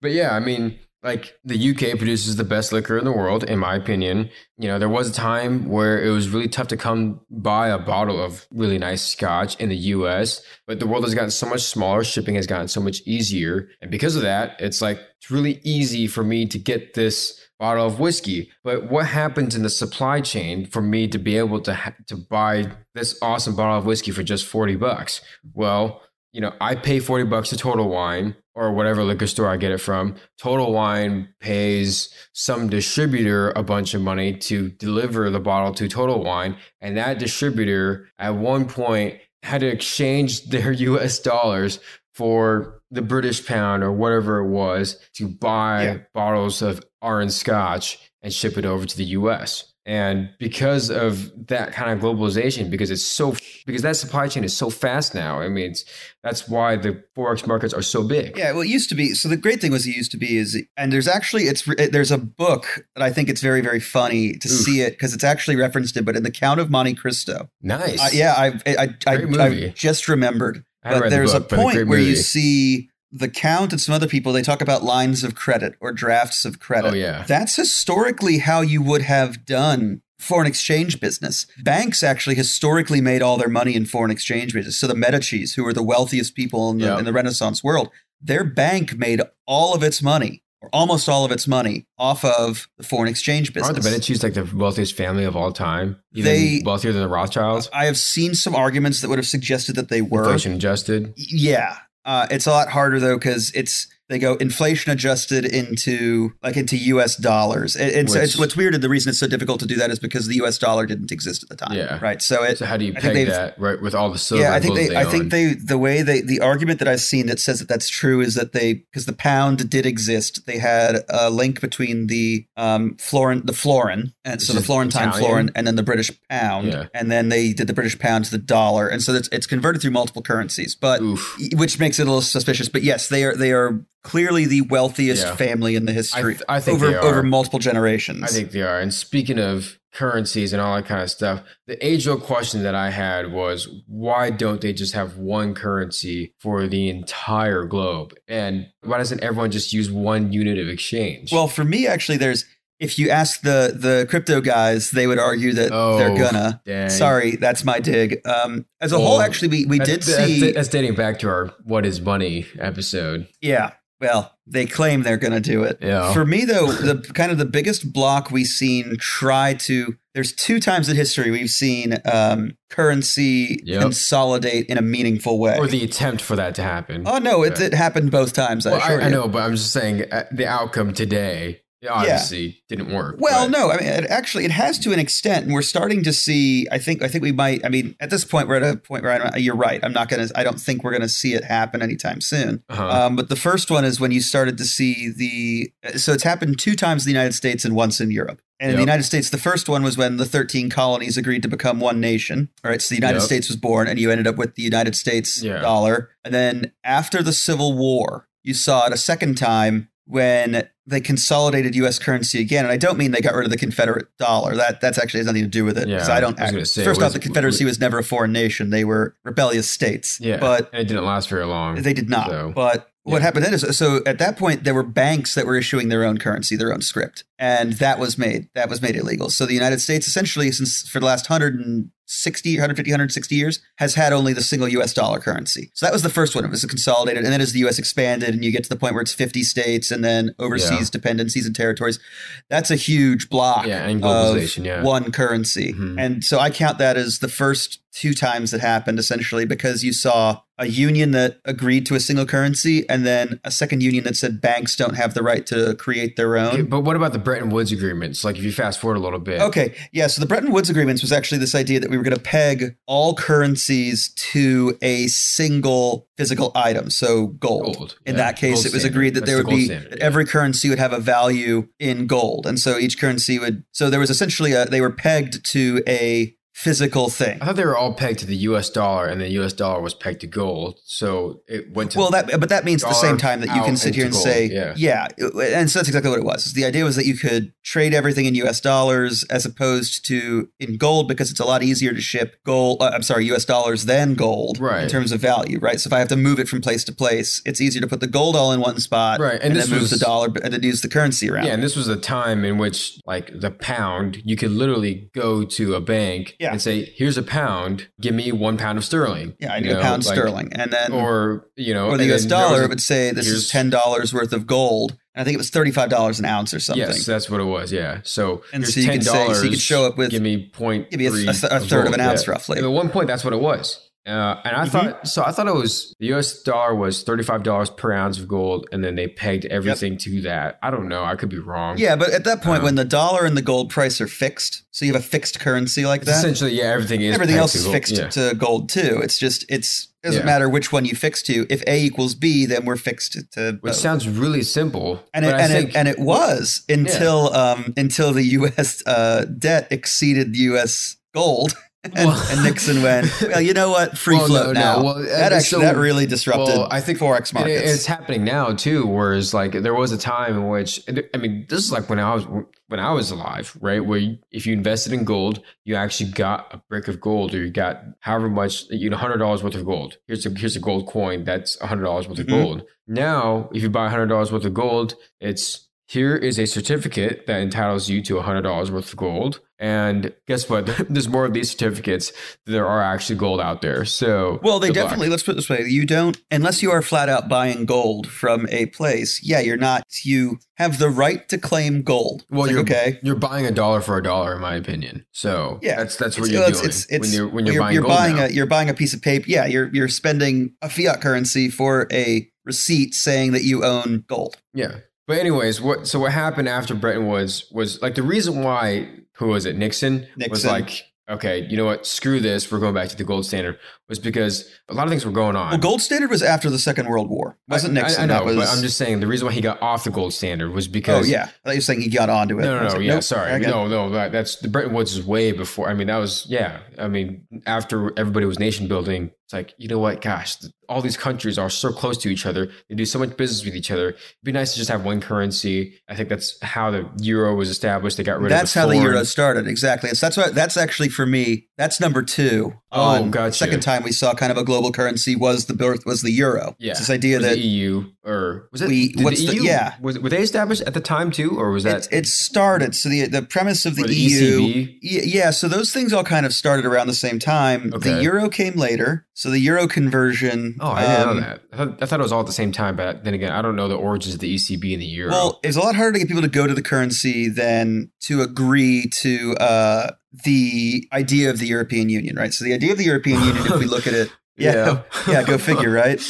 but yeah, I mean like the UK produces the best liquor in the world, in my opinion. You know, there was a time where it was really tough to come buy a bottle of really nice scotch in the US, but the world has gotten so much smaller, shipping has gotten so much easier. And because of that, it's like it's really easy for me to get this bottle of whiskey. But what happens in the supply chain for me to be able to ha- to buy this awesome bottle of whiskey for just 40 bucks? Well, you know, I pay 40 bucks to Total Wine or whatever liquor store I get it from. Total Wine pays some distributor a bunch of money to deliver the bottle to Total Wine. And that distributor at one point had to exchange (laughs) their US dollars for the British pound or whatever it was to buy yeah. bottles of orange scotch and ship it over to the US. And because of that kind of globalization, because it's so because that supply chain is so fast now. I mean, that's why the forex markets are so big. Yeah, well, it used to be. So the great thing was it used to be is, and there's actually it's there's a book that I think it's very very funny to Oof. see it because it's actually referenced it, but in the Count of Monte Cristo. Nice. Uh, yeah, I I I, I, I just remembered. But there's the book, a point where you see the count and some other people they talk about lines of credit or drafts of credit. Oh yeah. That's historically how you would have done foreign exchange business. Banks actually historically made all their money in foreign exchange business. So the Medicis, who were the wealthiest people in the, yep. in the Renaissance world, their bank made all of its money or almost all of its money off of the foreign exchange business. Aren't the Medicis like the wealthiest family of all time? Even they, wealthier than the Rothschilds? I have seen some arguments that would have suggested that they were. Inflation adjusted? Yeah. Uh, it's a lot harder though because it's they go inflation adjusted into like into U.S. dollars. And, and Which, so it's what's weird. And the reason it's so difficult to do that is because the U.S. dollar didn't exist at the time. Yeah. Right. So it, so how do you peg that right with all the silver? Yeah, I think they, they I think they the way they the argument that I've seen that says that that's true is that they because the pound did exist. They had a link between the um florin the florin and so the Florentine Italian? florin and then the British pound yeah. and then they did the British pound to the dollar and so it's, it's converted through multiple currencies, but Oof. which makes it a little suspicious. But yes, they are they are clearly the wealthiest yeah. family in the history. I, th- I think over over multiple generations. I think they are. And speaking of currencies and all that kind of stuff, the age old question that I had was why don't they just have one currency for the entire globe? And why doesn't everyone just use one unit of exchange? Well, for me, actually, there's if you ask the the crypto guys, they would argue that oh, they're gonna. Dang. Sorry, that's my dig. Um, as a well, whole, actually, we, we did see that's dating back to our "What Is Money" episode. Yeah, well, they claim they're going to do it. Yeah. For me, though, the kind of the biggest block we've seen try to. There's two times in history we've seen um, currency yep. consolidate in a meaningful way, or the attempt for that to happen. Oh no, it, it happened both times. Well, I, I, know, but I'm just saying uh, the outcome today it obviously yeah. didn't work. Well, but. no, I mean, it actually, it has to an extent, and we're starting to see. I think, I think we might. I mean, at this point, we're at a point where I you're right. I'm not going to. I don't think we're going to see it happen anytime soon. Uh-huh. Um, but the first one is when you started to see the. So it's happened two times in the United States and once in Europe. And yep. in the United States, the first one was when the 13 colonies agreed to become one nation. All right, so the United yep. States was born, and you ended up with the United States yeah. dollar. And then after the Civil War, you saw it a second time when they consolidated U.S. currency again, and I don't mean they got rid of the Confederate dollar. That that's actually has nothing to do with it. Yeah, I don't. I say, first was, off, the Confederacy was never a foreign nation; they were rebellious states. Yeah, but it didn't last very long. They did not. So. But what happened then is so at that point there were banks that were issuing their own currency, their own scrip, and that was made that was made illegal. So the United States essentially, since for the last hundred and 60, 150, 160 years has had only the single US dollar currency. So that was the first one. It was consolidated. And then as the US expanded and you get to the point where it's 50 states and then overseas yeah. dependencies and territories, that's a huge block yeah, and globalization, yeah. one currency. Mm-hmm. And so I count that as the first two times that happened essentially because you saw a union that agreed to a single currency and then a second union that said banks don't have the right to create their own. but what about the Bretton Woods agreements? Like if you fast forward a little bit. Okay. Yeah. So the Bretton Woods agreements was actually this idea that we were going to peg all currencies to a single physical item. So gold. gold. In yeah. that case, gold it was standard. agreed that That's there would be standard, that every currency would have a value in gold. And so each currency would, so there was essentially a, they were pegged to a physical thing. I thought they were all pegged to the U.S. dollar, and the U.S. dollar was pegged to gold. So it went to well, that but that means at the same time that you can sit here and gold. say, yeah. yeah, and so that's exactly what it was. The idea was that you could trade everything in U.S. dollars as opposed to in gold because it's a lot easier to ship gold. Uh, I'm sorry, U.S. dollars than gold, right. In terms of value, right? So if I have to move it from place to place, it's easier to put the gold all in one spot, right? And, and then move the dollar and then use the currency around. Yeah, and this was a time in which, like the pound, you could literally go to a bank. Yeah yeah. and say, "Here's a pound. Give me one pound of sterling." Yeah, I need a pound like, sterling, and then or you know, or the U.S. dollar would say, "This is ten dollars worth of gold." And I think it was thirty five dollars an ounce or something. Yes, that's what it was. Yeah. So and so you could say, so you could show up with give me point give me a, a, a third of, of an ounce yeah. roughly. And at one point, that's what it was. Uh, and I mm-hmm. thought so. I thought it was the U.S. dollar was thirty five dollars per ounce of gold, and then they pegged everything yep. to that. I don't know. I could be wrong. Yeah, but at that point, um, when the dollar and the gold price are fixed, so you have a fixed currency like that. Essentially, yeah, everything is everything else is fixed yeah. to gold too. It's just it's it doesn't yeah. matter which one you fix to. If A equals B, then we're fixed to. Which both. sounds really simple, and it, and, think, it, and it was until yeah. um, until the U.S. Uh, debt exceeded the U.S. gold. (laughs) And, well, and, Nixon went, (laughs) well, you know what? Free well, float no, now. No. Well, that actually so, that really disrupted. Well, I think forex markets. It, it's happening now too. Whereas like there was a time in which I mean, this is like when I was when I was alive, right? Where you, if you invested in gold, you actually got a brick of gold, or you got however much, you know, hundred dollars worth of gold. Here's a here's a gold coin that's hundred dollars worth mm-hmm. of gold. Now, if you buy hundred dollars worth of gold, it's here is a certificate that entitles you to $100 worth of gold. And guess what? (laughs) There's more of these certificates there are actually gold out there. So, well, they definitely, luck. let's put it this way you don't, unless you are flat out buying gold from a place, yeah, you're not, you have the right to claim gold. Well, like, you're okay. You're buying a dollar for a dollar, in my opinion. So, yeah, that's that's what it's, you're doing it's, it's, when you're when you're, you're buying you're buying now. a you're buying a piece of paper. Yeah, you're you're spending a fiat currency for a receipt saying that you own gold. Yeah. But anyways, what so what happened after Bretton Woods was like the reason why who was it Nixon, Nixon. was like okay, you know what? Screw this. We're going back to the gold standard. Was because a lot of things were going on. Well, gold standard was after the Second World War, wasn't Nixon? I, I know, was... but I'm just saying the reason why he got off the gold standard was oh, because. Oh yeah, I thought you were saying he got onto it. No, no, no. Like, yeah, nope, sorry. No, no. That, that's the Bretton Woods is way before. I mean, that was yeah. I mean, after everybody was nation building, it's like you know what? Gosh, all these countries are so close to each other. They do so much business with each other. It'd be nice to just have one currency. I think that's how the euro was established. They got rid that's of. That's how the euro started. Exactly. So that's what. That's actually for me. That's number two. Oh, gotcha. Second time we saw kind of a global currency was the birth was the euro. Yeah. It's this idea that EU or was it? We, what's the, EU, yeah. Was were they established at the time too, or was that? It, it started. So the the premise of the, the EU. ECB? Yeah. So those things all kind of started around the same time. Okay. The euro came later. So the euro conversion. Oh, I didn't um, know that. I thought, I thought, it was all at the same time, but then again, I don't know the origins of the ECB and the euro. Well, it's a lot harder to get people to go to the currency than to agree to uh, the idea of the European Union, right? So the idea of the European Union, if we (laughs) look at it yeah, (laughs) yeah, go figure, right? (laughs)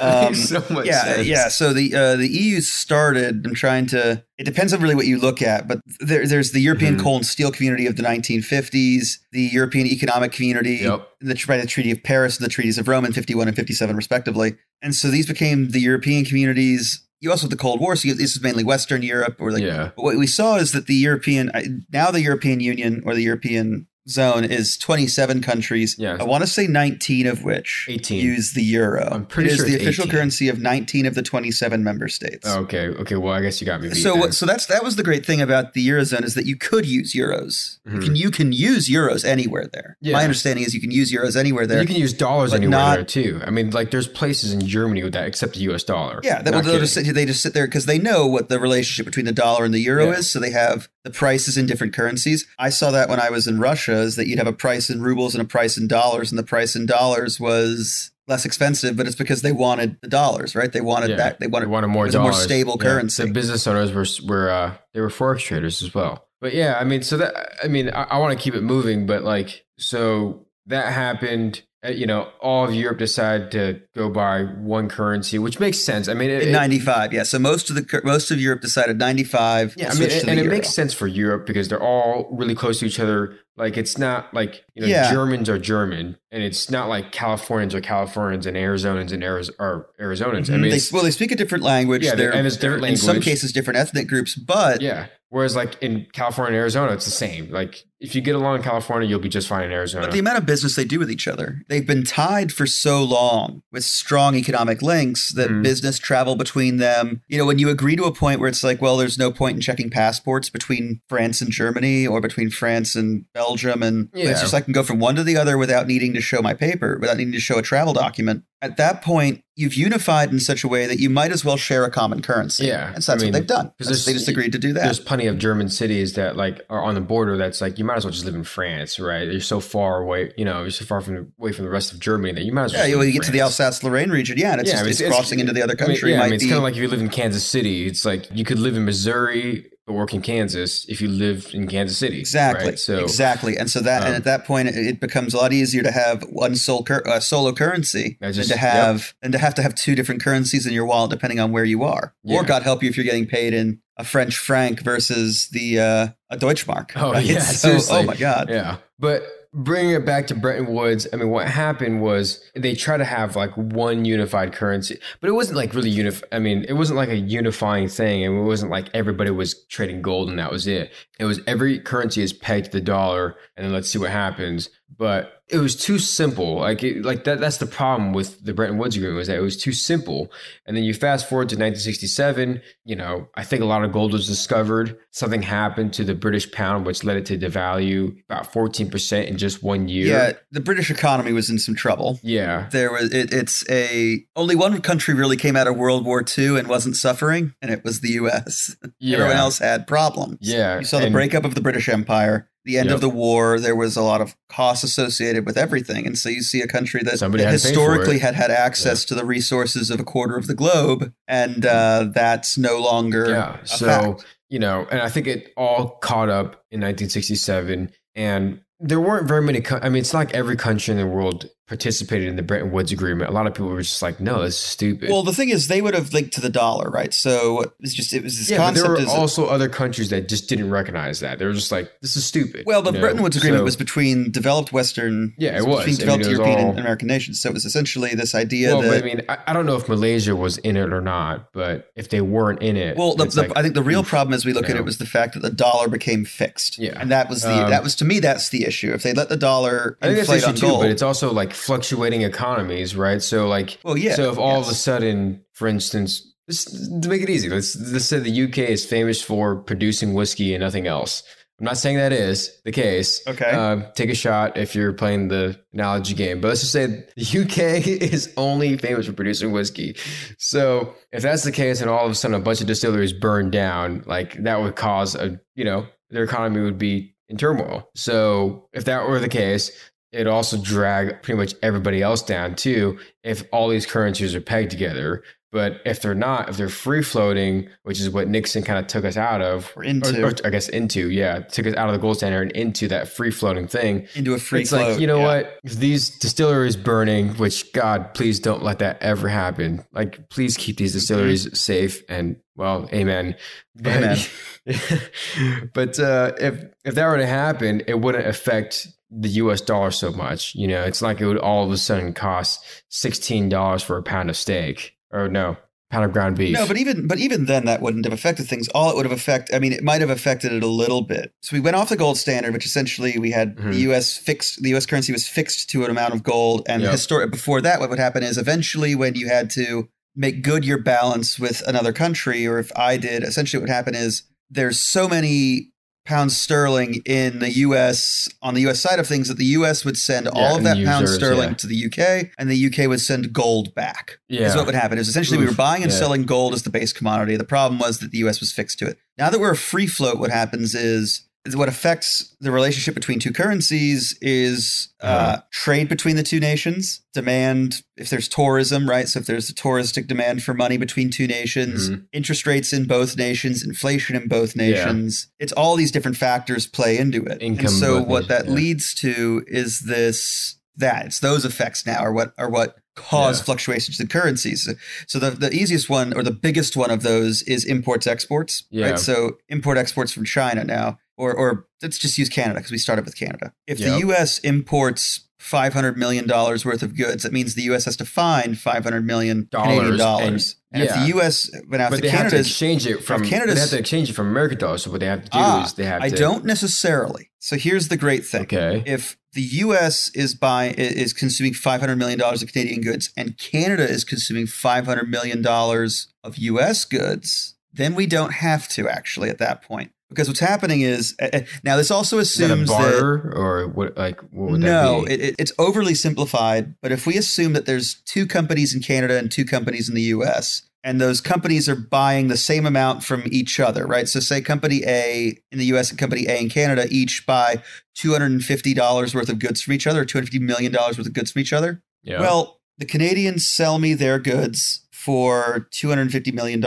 Um, so much yeah, sense. yeah. So the uh, the EU started. I'm trying to. It depends on really what you look at, but there, there's the European mm-hmm. coal and steel community of the 1950s, the European Economic Community, yep. the, by the Treaty of Paris, and the Treaties of Rome in 51 and 57, respectively. And so these became the European communities you also have the Cold War, so you, this is mainly Western Europe. Or like, yeah. what we saw is that the European now the European Union or the European zone is 27 countries. Yeah. I want to say 19 of which 18. use the euro. I'm pretty it sure is the official 18. currency of 19 of the 27 member states. Oh, okay. Okay. Well, I guess you got me. so, so that's that was the great thing about the eurozone is that you could use euros. Mm-hmm. You can you can use euros anywhere there. Yeah. My understanding is you can use euros anywhere there. You can use dollars anywhere not, there too. I mean, like there's places in Germany with that except the U.S. dollar. Yeah, that, will just sit, they just sit there because they know what the relationship between the dollar and the euro yeah. is. So they have the prices in different currencies. I saw that when I was in Russia, is that you'd have a price in rubles and a price in dollars, and the price in dollars was less expensive, but it's because they wanted the dollars, right? They wanted yeah, that. They wanted, they wanted more, dollars. a more stable yeah. currency. The business owners were were uh, they were forex traders as well. But yeah, I mean, so that I mean, I, I want to keep it moving, but like, so that happened you know, all of Europe decided to go by one currency, which makes sense. I mean, it, in '95, yeah. So most of the most of Europe decided '95. Yeah, I mean, and, it makes sense for Europe because they're all really close to each other. Like, it's not like you know, yeah. Germans are German, and it's not like Californians are Californians and Arizonans and Ariz- are Arizonans. Mm-hmm. I mean, they, well, they speak a different language. Yeah, they're, and it's different language. In some cases, different ethnic groups, but yeah. Whereas, like in California and Arizona, it's the same. Like if you get along in California, you'll be just fine in Arizona. But the amount of business they do with each other, they've been tied for so long with strong economic links that mm. business travel between them. You know, when you agree to a point where it's like, well, there's no point in checking passports between France and Germany or between France and Belgium, and yeah. it's just I can go from one to the other without needing to show my paper, without needing to show a travel document. At that point, you've unified in such a way that you might as well share a common currency. Yeah, and so that's I mean, what they've done. Because they just agreed to do that. There's plenty of German cities that like are on the border. That's like you might as well just live in France, right? You're so far away, you know, you're so far from away from the rest of Germany that you might as well. Yeah, well, you get France. to the Alsace-Lorraine region, yeah, and it's, yeah, just, it's, it's, crossing into the other country. I mean, yeah, I mean, it's kind of like if you live in Kansas City. It's like you could live in Missouri but work in Kansas if you live in Kansas City. Exactly. Right? So exactly, and so that um, and at that point it becomes a lot easier to have one sole cur- uh, solo currency just, than to have yep. and to have to have two different currencies in your wallet depending on where you are. Yeah. Or God help you if you're getting paid in a French franc versus the uh, a Deutschmark. Oh right? yeah, (laughs) so, seriously. Oh my God. Yeah, but bringing it back to Bretton Woods, I mean, what happened was they try to have like one unified currency, but it wasn't like really unif. I mean, it wasn't like a unifying thing, and it wasn't like everybody was trading gold and that was it. It was every currency is pegged to the dollar, and then let's see what happens. But it was too simple. Like it, like that. That's the problem with the Bretton Woods Agreement was that it was too simple. And then you fast forward to 1967. You know, I think a lot of gold was discovered. Something happened to the British pound, which led it to devalue about 14 percent in just one year. Yeah, the British economy was in some trouble. Yeah, there was. It, it's a only one country really came out of World War II and wasn't suffering, and it was the U.S. (laughs) Yeah. Everyone else had problems. Yeah, you saw the breakup of the British Empire the end yep. of the war, there was a lot of costs associated with everything. And so you see a country that, historically had had access yeah. to the resources of a quarter of the globe, and uh, that's no longer. Yeah. so, fact. you know, and I think it all caught up in 1967. And there weren't very many. Co- I mean, it's not like every country in the world participated in the Bretton Woods Agreement. A lot of people were just like, "No, this is stupid." Well, the thing is, they would have linked to the dollar, right? So it's just it was this yeah, concept. But there were also other countries that just didn't recognize that. They were just like, "This is stupid." Well, the Bretton Woods Agreement so, was between developed Western, yeah, it was between developed I mean, European all, and American nations. So it was essentially this idea well, that. I mean, I, I, don't know if Malaysia was in it or not, but if they weren't in it, well, the, the, like, I think the real problem as we look at it was the fact that the dollar became fixed. Yeah, and that was the um, that was to me that's the issue. If they let the dollar I think that's too, but it's also like fluctuating economies, right? So like, well, yeah. So if all yes. of a sudden, for instance, to make it easy, let's let's say the UK is famous for producing whiskey and nothing else. I'm not saying that is the case. Okay. Uh, take a shot if you're playing the analogy game. But let's just say the UK (laughs) is only famous for producing whiskey. So if that's the case, and all of a sudden a bunch of distilleries burn down, like that would cause a, you know, their economy would be in turmoil. So if that were the case, it also drag pretty much everybody else down too if all these currencies are pegged together. But if they're not, if they're free floating, which is what Nixon kind of took us out of, or into, or, or, I guess into, yeah, took us out of the gold standard and into that free floating thing, into a free. It's float, like you know yeah. what? If these distilleries burning, which God, please don't let that ever happen. Like, please keep these distilleries mm-hmm. safe and well, amen. But, amen. (laughs) but uh, if if that were to happen, it wouldn't affect the US dollar so much. You know, it's like it would all of a sudden cost $16 for a pound of steak or no, pound of ground beef. No, but even but even then that wouldn't have affected things. All it would have affected I mean, it might have affected it a little bit. So we went off the gold standard, which essentially we had mm-hmm. the US fixed the US currency was fixed to an amount of gold. And yep. historic before that, what would happen is eventually when you had to make good your balance with another country, or if I did, essentially what would happen is there's so many pounds sterling in the US on the US side of things that the US would send yeah, all of that pound sterling yeah. to the UK and the UK would send gold back. Yeah. Is what would happen. Is essentially Oof, we were buying and yeah. selling gold as the base commodity. The problem was that the US was fixed to it. Now that we're a free float, what happens is what affects the relationship between two currencies is uh, uh-huh. trade between the two nations, demand, if there's tourism, right? So if there's a touristic demand for money between two nations, mm-hmm. interest rates in both nations, inflation in both nations, yeah. it's all these different factors play into it. Income and so what that yeah. leads to is this that it's those effects now are what are what cause yeah. fluctuations in currencies. So the, the easiest one or the biggest one of those is imports exports. Yeah. Right. So import exports from China now or or let's just use Canada because we started with Canada. If yep. the U.S. imports five hundred million dollars worth of goods, that means the U.S. has to find five hundred million Canadian dollars. And, and yeah. if the U.S. but, but they have to exchange it from Canada, they have to exchange it from American dollars. So what they have to do ah, is they have. To I to, don't necessarily. So here's the great thing. Okay. If the U.S. is buying is consuming five hundred million dollars of Canadian goods, and Canada is consuming five hundred million dollars of U.S. goods, then we don't have to actually at that point because what's happening is uh, now this also assumes that, barter, that or what like what no it, it's overly simplified but if we assume that there's two companies in canada and two companies in the us and those companies are buying the same amount from each other right? So say company a in the us and company a in canada each buy $250 worth of goods from each other $250 million worth of goods from each other. Yeah. well the canadians sell me their goods for $250 million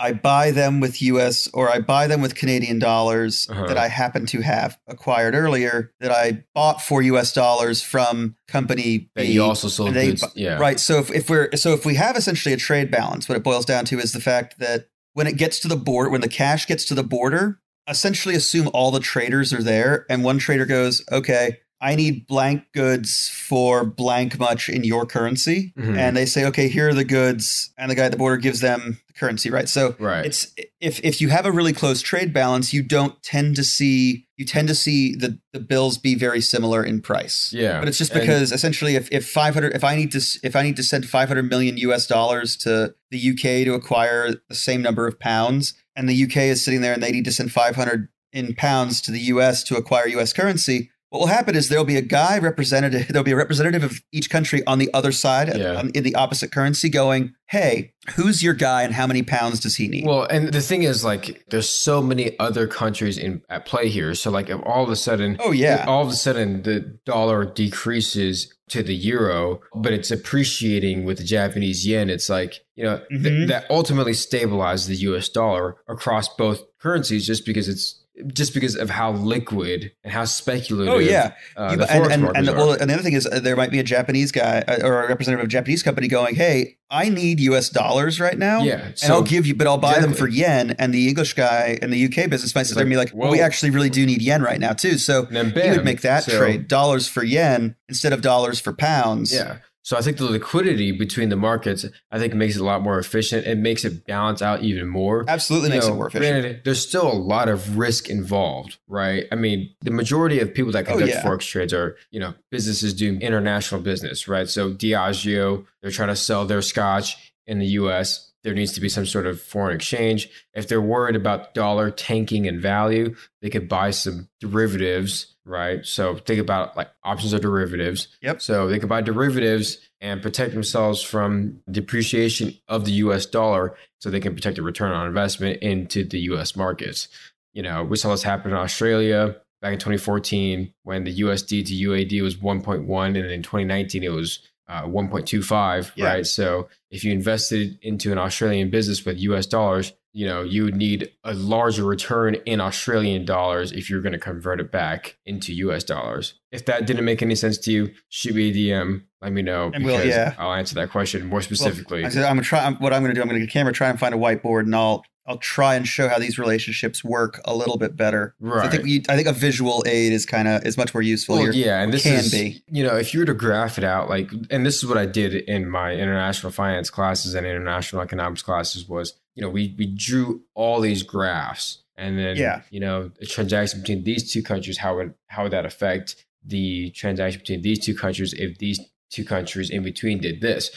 I buy them with US or I buy them with Canadian dollars uh-huh. that I happen to have acquired earlier that I bought for US dollars from company that B. you also sold they, goods. Yeah. Right. So if, if we're so if we have essentially a trade balance, what it boils down to is the fact that when it gets to the board, when the cash gets to the border, essentially assume all the traders are there and one trader goes, okay, I need blank goods for blank much in your currency. Mm-hmm. And they say, okay, here are the goods. And the guy at the border gives them the currency, right? So right. it's if if you have a really close trade balance, you don't tend to see you tend to see the, the bills be very similar in price. Yeah. But it's just because and, essentially if, if 500 if I need to if I need to send 500 million US dollars to the UK to acquire the same number of pounds and the UK is sitting there and they need to send 500 in pounds to the US to acquire US currency, what will happen is there'll be a guy representative, (laughs) there'll be a representative of each country on the other side yeah. in the opposite currency going, hey, who's your guy and how many pounds does he need? Well, and the thing is, like, there's so many other countries in at play here. So, like, if all of a sudden, oh yeah, all of a sudden the dollar decreases to the euro, but it's appreciating with the Japanese yen, it's like you know mm-hmm. th- that ultimately stabilizes the U.S. dollar across both currencies, just because it's just because of how liquid and how speculative. Oh yeah, uh, the and, and, and, well, and the other thing is uh, there might be a Japanese guy uh, or a representative of a Japanese company going, "Hey, I need U.S. dollars right now, yeah, and I'll give you, but I'll buy exactly. them for yen." And the English guy and the UK business might sit there and be like, "Well, we actually really do need yen right now too." So bam, he would make that so, trade dollars for yen instead of dollars for pounds. Yeah. So I think the liquidity between the markets, I think makes it a lot more efficient. It makes it balance out even more. Absolutely you makes know, it more efficient. Granted, there's still a lot of risk involved, right? I mean, the majority of people that conduct oh, yeah. forex trades are, you know, businesses doing international business, right? So Diageo, they're trying to sell their scotch in the US there needs to be some sort of foreign exchange. If they're worried about dollar tanking in value, they could buy some derivatives right? So think about like options or derivatives. Yep. So they could buy derivatives and protect themselves from depreciation of the US dollar so they can protect the return on investment into the US markets. You know, we saw this happen in Australia back in 2014 when the USD to UAD was 1.1 and in 2019 it was uh, 1.25, yeah. right? So if you invested into an Australian business with US dollars, you know, you would need a larger return in Australian dollars if you're going to convert it back into US dollars. If that didn't make any sense to you, shoot me a DM. Let me know and because we'll, yeah. I'll answer that question more specifically. Well, I am gonna try. What I'm going to do, I'm going to get a camera, try and find a whiteboard, and I'll I'll try and show how these relationships work a little bit better. Right. So I think we, I think a visual aid is kind of is much more useful well, here. Yeah, and this can is, be. You know, if you were to graph it out, like, and this is what I did in my international finance classes and international economics classes was, you know, we we drew all these graphs, and then yeah. you know, a transaction between these two countries, how would how would that affect the transaction between these two countries if these two countries in between did this?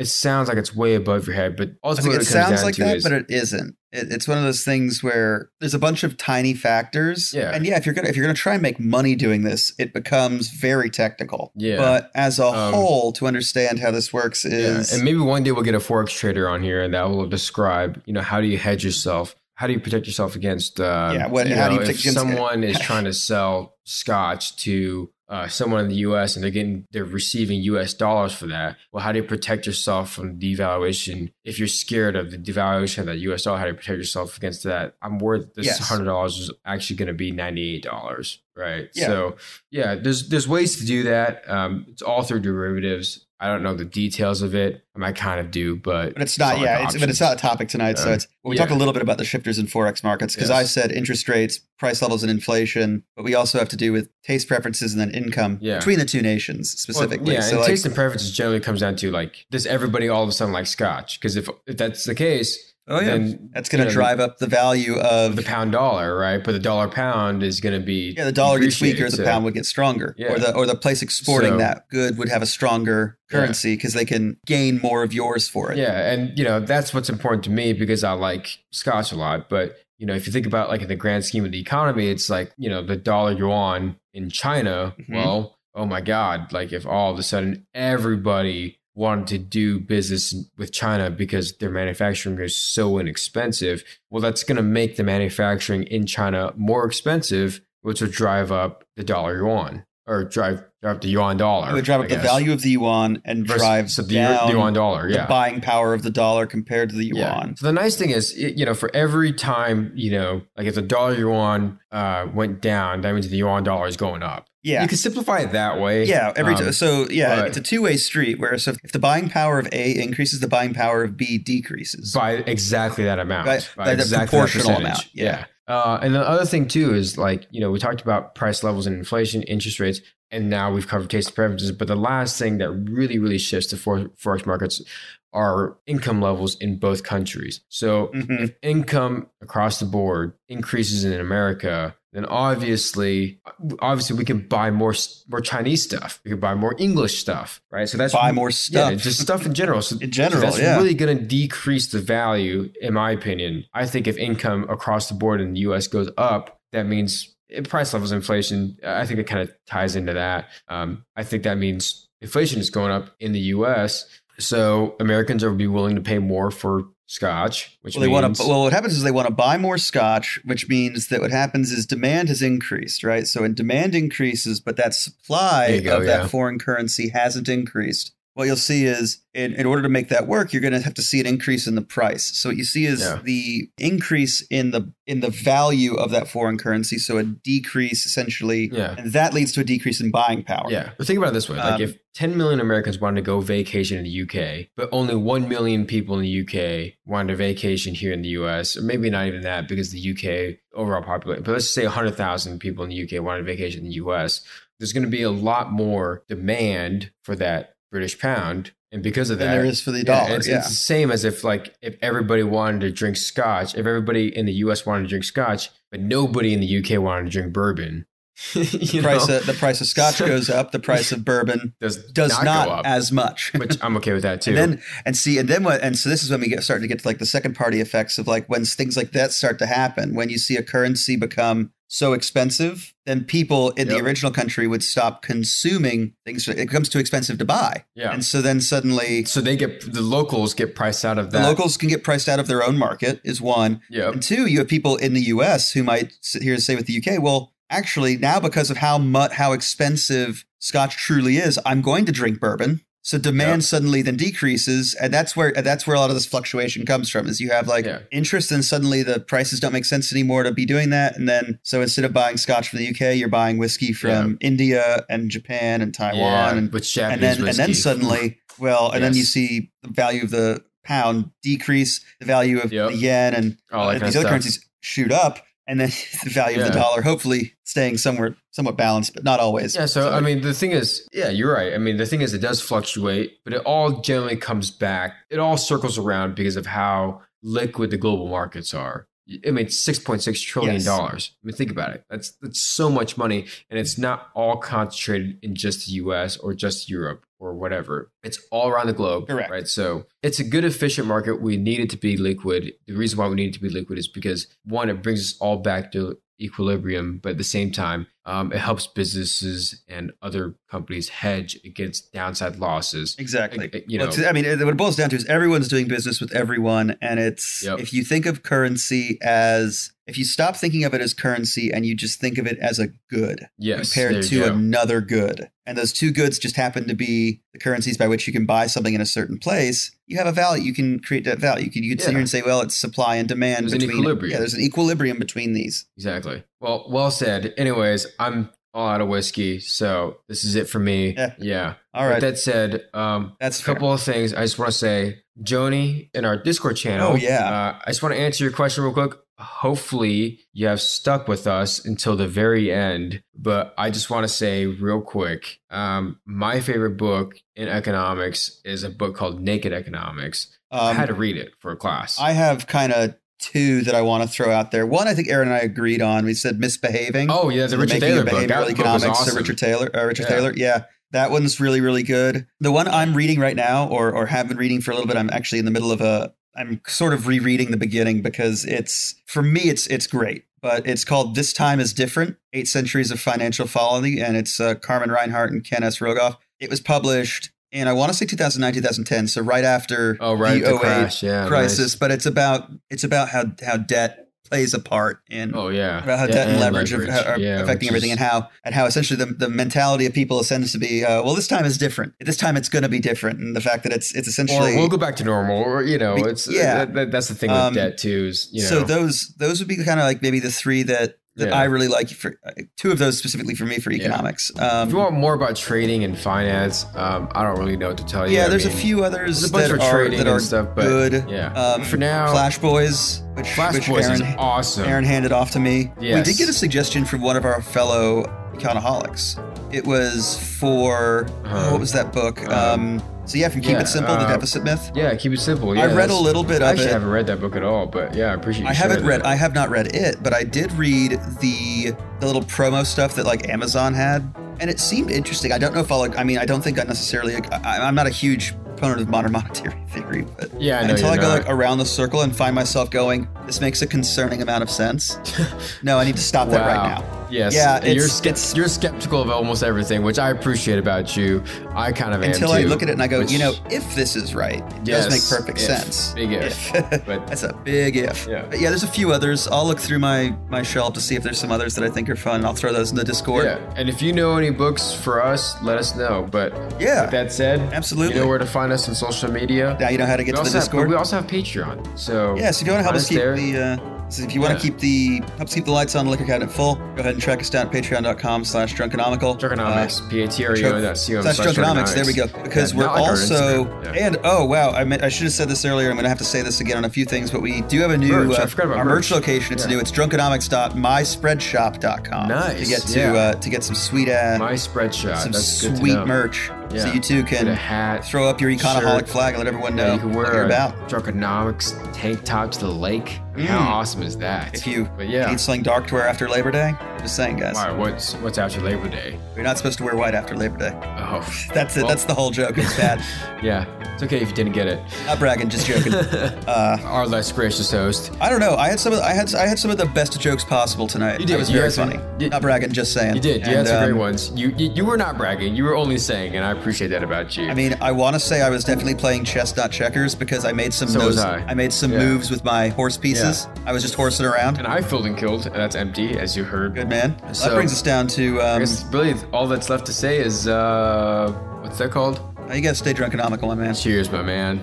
It sounds like it's way above your head, but ultimately it, it sounds like that, is, but it isn't. It, it's one of those things where there's a bunch of tiny factors. Yeah. And yeah, if you're gonna if you're gonna try and make money doing this, it becomes very technical. Yeah. But as a um, whole, to understand how this works is yeah. and maybe one day we'll get a forex trader on here and that will describe, you know, how do you hedge yourself? How do you protect yourself against uh, yeah, what, how know, do you if someone is (laughs) trying to sell scotch to uh, someone in the U.S. and they're getting they're receiving U.S. dollars for that. Well, how do you protect yourself from devaluation? If you're scared of the devaluation of that U.S. dollar, how do you protect yourself against that? I'm worth this yes. hundred dollars is actually going to be ninety eight dollars, right? Yeah. So yeah, there's there's ways to do that. Um, it's all through derivatives. I don't know the details of it. I might kind of do, but, but it's not. It's yeah, it's, but it's not a topic tonight. so it's well, we yeah. talked a little bit about the shifters in forex markets because yes. I said interest rates, price levels, and inflation, but we also have to do with taste preferences and then income yeah. between the two nations specifically. Well, yeah, so and like, taste and preferences generally comes down to like does everybody all of a sudden like Scotch? Because if if that's the case, Oh yeah, then, that's going to drive up the value of the pound dollar, right? But the dollar pound is going to be yeah. The dollar gets weaker, so. the pound would get stronger, yeah. or the or the place exporting so, that good would have a stronger currency because yeah. they can gain more of yours for it. Yeah, and you know that's what's important to me because I like Scotch a lot. But you know, if you think about like in the grand scheme of the economy, it's like you know the dollar yuan in China. Mm-hmm. Well, oh my God! Like if all of a sudden everybody wanted to do business with China because their manufacturing is so inexpensive, well, that's going to make the manufacturing in China more expensive, which will drive up the dollar yuan or drive drive the yuan dollar. It would drive up the value of the yuan and Versus, drive so the, down the yuan dollar. Yeah, the buying power of the dollar compared to the yuan. Yeah. So the nice thing is, you know, for every time, you know, like if the dollar yuan uh, went down, that means the yuan dollar is going up. Yeah, you can simplify it that way. Yeah, every um, t- so yeah, but, it's a two way street. Where so if the buying power of A increases, the buying power of B decreases by exactly that amount, by, by, by exactly proportional amount. Yeah. yeah. Uh, and the other thing too is like you know we talked about price levels and inflation, interest rates, and now we've covered taste preferences. But the last thing that really really shifts the forex markets are income levels in both countries. So mm-hmm. if income across the board increases in America, then obviously, obviously we can buy more more Chinese stuff. We can buy more English stuff, right? So that's buy more stuff, yeah, just stuff in general. So (laughs) in general, so that's yeah. really going to decrease the value, in my opinion. I think if income across the board in the U.S. goes up, that means price levels, inflation. I think it kind of ties into that. Um, I think that means inflation is going up in the U.S. So Americans are be willing to pay more for scotch, which well, they want to. Well, what happens is they want to buy more scotch, which means that what happens is demand has increased, right? So, when demand increases, but that supply go, of yeah. that foreign currency hasn't increased, what you'll see is in, in order to make that work, you're going to have to see an increase in the price. So what you see is yeah. the increase in the in the value of that foreign currency. So a decrease essentially, yeah. and that leads to a decrease in buying power. Yeah, but think about it this way: like um, if 10 million Americans wanted to go vacation in the UK, but only 1 million people in the UK wanted to vacation here in the US, or maybe not even that because the UK overall population, but let's say 100,000 people in the UK wanted to vacation in the US. There's going to be a lot more demand for that British pound. And because of that, and there is for the dollar. Yeah, it's, yeah. it's, the same as if like if everybody wanted to drink scotch, if everybody in the U.S. wanted to drink scotch, but nobody in the U.K. wanted to drink bourbon. (laughs) the price of the price of scotch (laughs) goes up. The price of bourbon (laughs) does does not, not as much. which I'm okay with that too. And then and see and then what and so this is when we get starting to get to like the second party effects of like when things like that start to happen. When you see a currency become so expensive, then people in yep. the original country would stop consuming things. It becomes too expensive to buy. Yeah. And so then suddenly. So they get, the locals get priced out of that. The locals can get priced out of their own market, is one. Yeah. And two, you have people in the US who might sit here and say with the UK, well, actually, now because of how much, how expensive scotch truly is, I'm going to drink bourbon. So demand suddenly then decreases, and that's where that's where a lot of this fluctuation comes from. Is you have like yeah. interest, and suddenly the prices don't make sense anymore to be doing that, and then so instead of buying scotch from the UK, you're buying whiskey from yeah. India and Japan and Taiwan, and which and then whiskey. and then suddenly, well, and yes. then you see the value of the pound decrease, the value of yep. the yen, and uh, these other currencies shoot up and then (laughs) the value yeah. of the dollar hopefully staying somewhere somewhat balanced but not always yeah so, so, i mean the thing is yeah you're right i mean the thing is it does fluctuate but it all generally comes back it all circles around because of how liquid the global markets are I mean, six point six trillion dollars. Yes. I mean, think about it. That's that's so much money, and it's not all concentrated in just the U.S. or just Europe or whatever. It's all around the globe. Correct. Right. So it's a good, efficient market. We need it to be liquid. The reason why we need it to be liquid is because one, it brings us all back to equilibrium, but at the same time, um, it helps businesses and other companies hedge against downside losses. Exactly. You know, well, I mean, what it boils down to is everyone's doing business with everyone, and it's yep. if you think of currency as if you stop thinking of it as currency and you just think of it as a good yes, compared to go. another good, and those two goods just happen to be the currencies by which you can buy something in a certain place, you have a value. You can create that value. You can, you can yeah. sit here and say, well, it's supply and demand. There's between, an equilibrium. Yeah, there's an equilibrium between these. Exactly. Well, well said. Anyways, I'm all out of whiskey, so this is it for me. Yeah. yeah. All right. With that said, um, that's a couple fair. of things I just want to say. Joni in our Discord channel. Oh yeah. Uh, I just want to answer your question real quick hopefully you have stuck with us until the very end. But I just want to say real quick um, my favorite book in economics is a book called Naked Economics. Um, I had to read it for a class. I have kind of two that I want to throw out there. One, I think Aaron and I agreed on. We said misbehaving. Oh yeah, the Richard Thaler book. That economics. Book awesome. Richard Thaler. Uh, Richard yeah. Thaler. Yeah. That one's really, really good. The one I'm reading right now, or or have been reading for a little bit, I'm actually in the middle of a I'm sort of rereading the beginning because it's for me it's it's great. But it's called This Time is Different: Eight Centuries of Financial Folly, and it's uh, Carmen Reinhart and Ken S. Rogoff. It was published in I want to say 2009 2010, so right after oh, right, the, 08 crash, yeah, crisis. Nice. But it's about it's about how how debt plays a part in oh yeah. about how yeah, debt and, and leverage, leverage. Are, are Yeah, affecting everything is- and how and how essentially the, the mentality of people tends to be uh, well this time is different. This time it's going to be different. And the fact that it's it's or essentially we'll go back to normal. Or you know it's yeah. that, that- that's the thing with Um, debt too is you know. so those those would be kind of like maybe the three that that Yeah. I really like for uh, two of those specifically for me for economics. Um, if you want more about trading and finance um, I don't really know what to tell you. Yeah I there's mean, a few others a that are that and are stuff but good. yeah. Um, for now Flash Boys which, Flash which Boys Aaron, is awesome. Aaron handed off to me. We did get a suggestion from one of our fellow econoholics. It was for what was that book? Um, Um, so yeah, from Keep yeah, It Simple, the uh, Deficit Myth. yeah keep it simple yeah, I read a little bit I of actually it. haven't read that book at all but yeah I appreciate you I haven't read. that. I have not read it, but I did read the the little promo stuff that like Amazon had, and it seemed interesting. I don't know if I'll. I mean, I don't think I necessarily. I, I'm not a huge proponent of modern (laughs) monetary theory, but yeah I know until I go not. like around the circle and find myself going, this makes a concerning amount of sense. (laughs) no, I need to stop that right now. Yes. Yeah, you're you're skeptical of almost everything, which I appreciate about you. I kind of Until am I look at it and I go, which- you know, if this is right, it Yes, does make perfect if. sense. Big if. (laughs) But- That's a big if. Yeah. But yeah, there's a few others. I'll look through my my shelf to see if there's some others that I think are fun. I'll throw those in the Discord. yeah. And if you know any books for us, let us know. But Yeah. with that said, Absolutely. you know where to find us on social media. Now you know how to get we, to the also have, Discord. we also have Patreon. So Yeah, so if you want to help us keep there. the uh, so if you want to keep the help us keep the lights on the liquor cabinet full, go ahead and track us down at patreon.com slash drunkenomical. Drunkenomics, Uh, slash drunkenomics. There we go. Because Yeah, we're not like our also Yeah. and oh wow, I meant I should have said this earlier. I'm gonna have to say this again on a few things, but we do have a new Merch. I uh, forgot about our merch, merch. location. It's Yeah. new. It's drunkenomics.myspreadshop.com. Nice, To get to yeah. uh, to get some sweet ass My spread shot. some That's to sweet know. Merch. So you too can hat. throw up your econoholic shirt. flag and let everyone know Yeah, you can what wear you're a about. Drunkenomics tank top to the lake. Mm. How awesome is that? If you but yeah, need sling dark to wear after Labor Day, just saying, guys. why? What's what's after Labor Day? You're not supposed to wear white after Labor Day. Oh, (laughs) That's it. Well- That's the whole joke. It's bad. (laughs) yeah. It's okay if you didn't get it. not bragging, just joking. (laughs) Uh, Our less gracious host. I don't know. I had some. Of, I had. I had some of the best jokes possible tonight. You did. It was You very had some- funny. you- not bragging, just saying. You did. You And, had some um, great ones. You, you you were not bragging. You were only saying, and I appreciate that about you. I mean, I want to say I was definitely playing chess, not checkers, because I made some. So was those- I. made some Yeah. moves with my horse pieces. I was just horsing around. and I filled and killed. And that's empty, as you heard. Good man. So- that brings us down to. I Um, guess really all that's left to say is, uh, what's that called? you gotta stay drunkenomical, my man. Cheers, my man.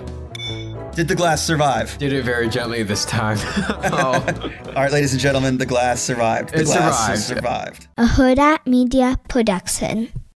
Did the glass survive? Did it very gently this time. (laughs) (laughs) oh. All right, ladies and gentlemen, the glass survived. The It glass survived. survived. a Hurrdat Media Production.